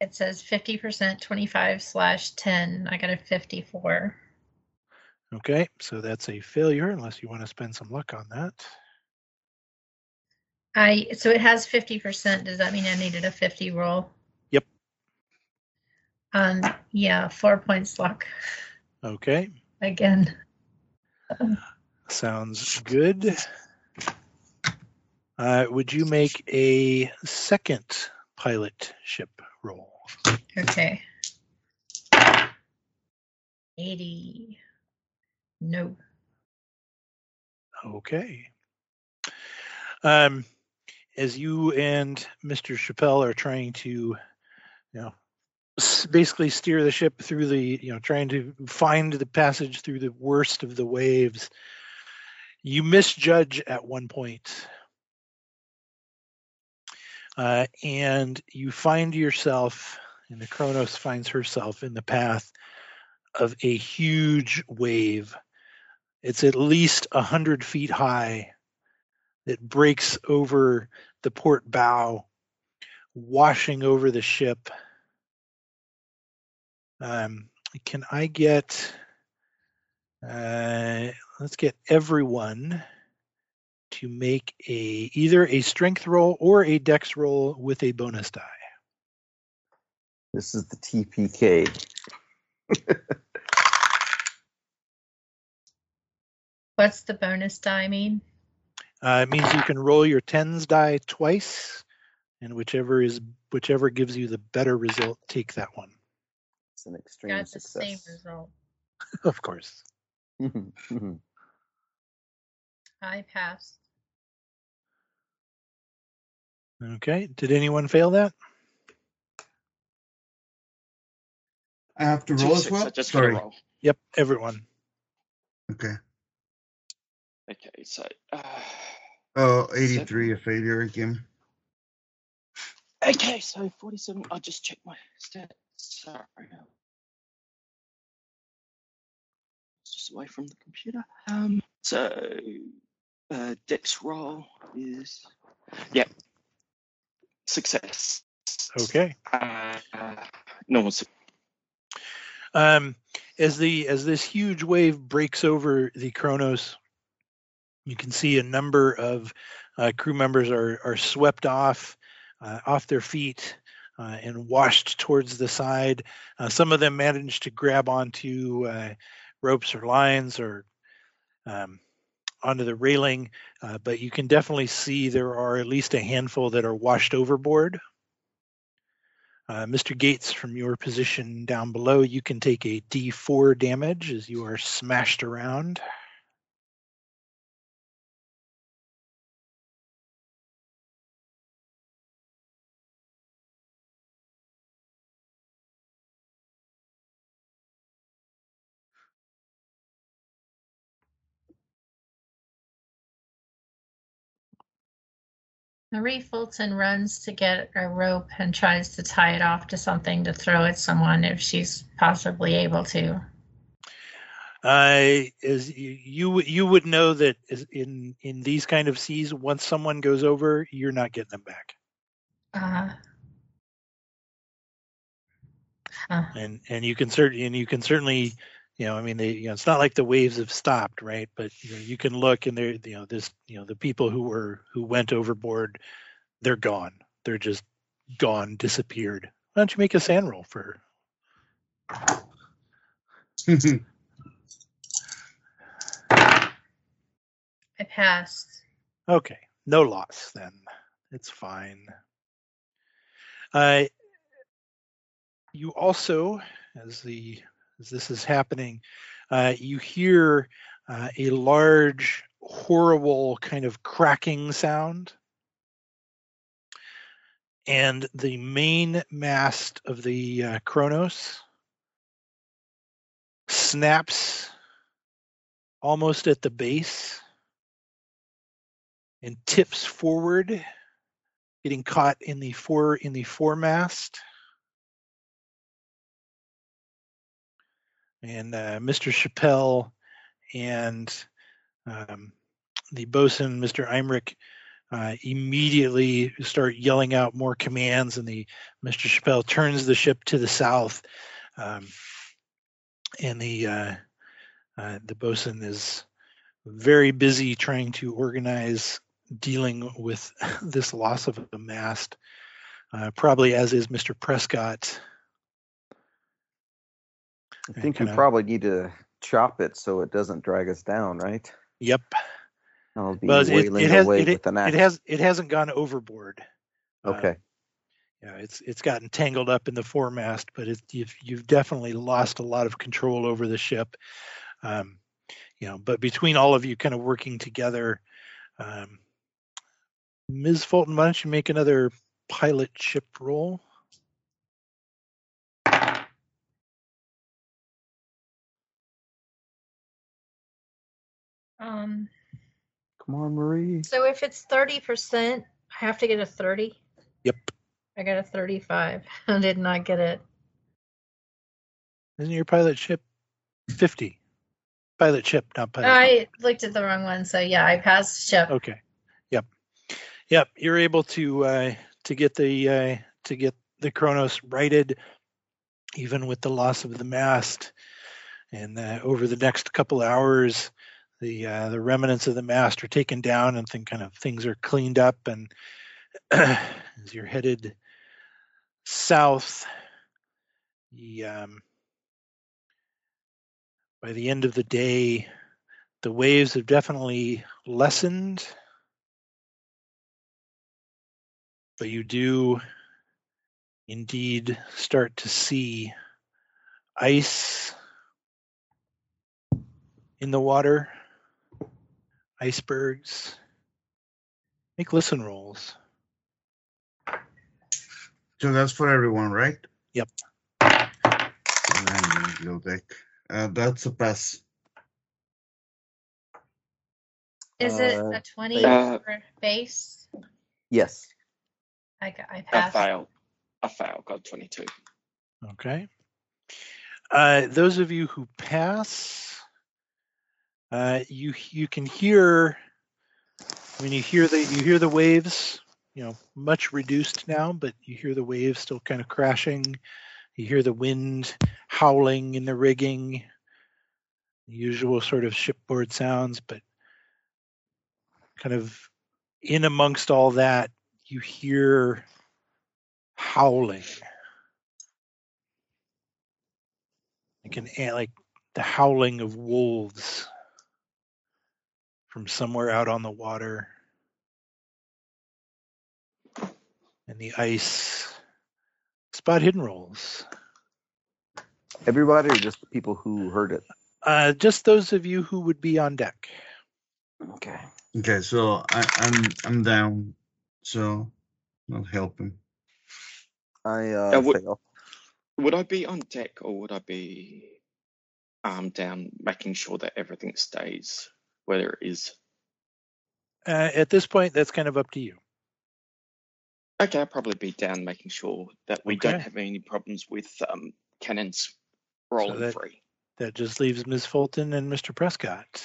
E: It says 50%, 25 slash 10. I got a 54.
B: Okay, so that's a failure unless you want to spend some luck on that.
E: I so it has 50%. Does that mean I needed a 50 roll?
B: Yep.
E: Um yeah, four points luck
B: Okay,
E: again.
B: sounds good. Uh, would you make a second pilot ship roll?
E: Okay. 80. No.
B: Okay. Um, as you and Mr. Chappelle are trying to, you know, basically steer the ship through the, you know, trying to find the passage through the worst of the waves, you misjudge at one point. Uh, and you find yourself, and the Kronos finds herself in the path of a huge wave. It's at least a hundred feet high that breaks over the port bow, washing over the ship. Um, can I get? Uh, let's get everyone to make a either a strength roll or a dex roll with a bonus die.
H: This is the TPK.
E: What's the bonus die mean?
B: Uh, it means you can roll your tens die twice, and whichever is whichever gives you the better result, take that one.
H: It's an extreme
E: Got the same result.
B: Of course.
E: I passed.
B: Okay. Did anyone fail that?
G: I have to
F: Two
G: roll as
F: six,
G: well.
F: I just
G: Sorry.
F: roll.
B: Yep, everyone.
G: Okay.
F: Okay, so uh,
G: Oh, 83, a failure again.
F: okay, so forty-seven. I'll just check my stats. Sorry, it's just away from the computer. Um, so uh, Dex roll is yeah, success.
B: Okay.
F: Uh, normal. suc-
B: Um, as the as this huge wave breaks over the Kronos, you can see a number of uh, crew members are are swept off. uh, off their feet uh, and washed towards the side. Uh, some of them manage to grab onto uh, ropes or lines or um, onto the railing, uh, but you can definitely see there are at least a handful that are washed overboard. Uh, Mr. Gates, from your position down below, you can take a D4 damage as you are smashed around.
E: Marie Fulton runs to get a rope and tries to tie it off to something to throw at someone if she's possibly able to.
B: Uh, is you you would know that in in these kind of seas, once someone goes over, you're not getting them back,
E: Uh, huh.
B: and and you can certainly and you can certainly, you know, I mean, they you know, it's not like the waves have stopped, right? But you know, you can look and they're you know this you know the people who were who went overboard, they're gone, they're just gone, disappeared. Why don't you make a SAN roll for?
E: I passed.
B: Okay, no loss then. It's fine. Uh, you also, as the as this is happening, uh, you hear uh, a large, horrible kind of cracking sound, and the main mast of the uh, Kronos snaps almost at the base and tips forward, getting caught in the fore in the foremast. And uh, Mr. Chappelle and um, the bosun, Mr. Eimrich, uh, immediately start yelling out more commands, and the Mr. Chappelle turns the ship to the south, um, and the uh, uh, the bosun is very busy trying to organize dealing with this loss of a mast, uh, probably as is Mr. Prescott.
H: I think we probably need to chop it so it doesn't drag us down, right?
B: Yep.
H: I'll be
B: Well, it,
H: wailing
B: it has
H: away
B: it,
H: with an axe.
B: it has it hasn't gone overboard. Uh,
H: okay.
B: yeah, it's it's gotten tangled up in the foremast, but it, you've you've definitely lost a lot of control over the ship. Um, you know, but between all of you kind of working together, um, Ms. Fulton, why don't you make another pilot ship roll?
E: Um,
H: Come on, Marie.
E: so if it's 30%, I have to get a 30.
B: Yep.
E: I got a 35. I did not get it.
B: Isn't your pilot ship fifty? Pilot ship, not pilot.
E: I looked at the wrong one, so yeah, I passed ship.
B: Okay. Yep. Yep. You're able to uh, to get the uh, to get the Kronos righted, even with the loss of the mast. And uh, over the next couple hours, the uh, the remnants of the mast are taken down, and then kind of things are cleaned up. And as you're headed south, the um, by the end of the day, the waves have definitely lessened but you do indeed start to see ice in the water, icebergs. Make listen rolls.
G: So that's for everyone, right?
B: Yep.
G: Nine below. Uh, that's a pass.
E: Is it
H: Uh,
E: a 20
F: Uh,
E: for base?
H: Yes.
E: I, got- I
F: I
E: passed.
F: failed. I failed. Got 22.
B: Okay. Uh, those of you who pass, uh, you you can hear. I mean, you hear the you hear the waves. You know, much reduced now, but you hear the waves still kind of crashing. You hear the wind howling in the rigging. The usual sort of shipboard sounds, but kind of in amongst all that, you hear howling. Like an like the howling of wolves from somewhere out on the water. And the ice spot hidden rolls.
H: Everybody or just the people who heard it?
B: Uh, just those of you who would be on deck.
H: Okay.
G: Okay, so I, I'm I'm down. So not helping.
H: I uh,
F: Uh, would-
H: fail.
F: Would I be on deck or would I be armed down, making sure that everything stays where it is?
B: Uh, at this point, that's kind of up to you.
F: Okay, I'll probably be down, making sure that we don't have any problems with um, cannons rolling
B: that-
F: free.
B: That just leaves Ms. Fulton and Mr. Prescott.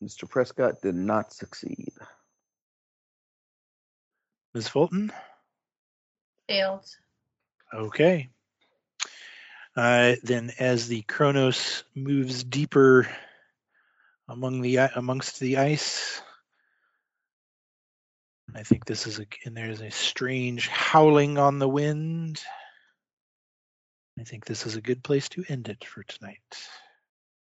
H: Mr. Prescott did not succeed.
B: Ms. Fulton?
E: Failed.
B: Okay. Uh, then, as the Kronos moves deeper among the amongst the ice, I think this is a and there's a strange howling on the wind. I think this is a good place to end it for tonight.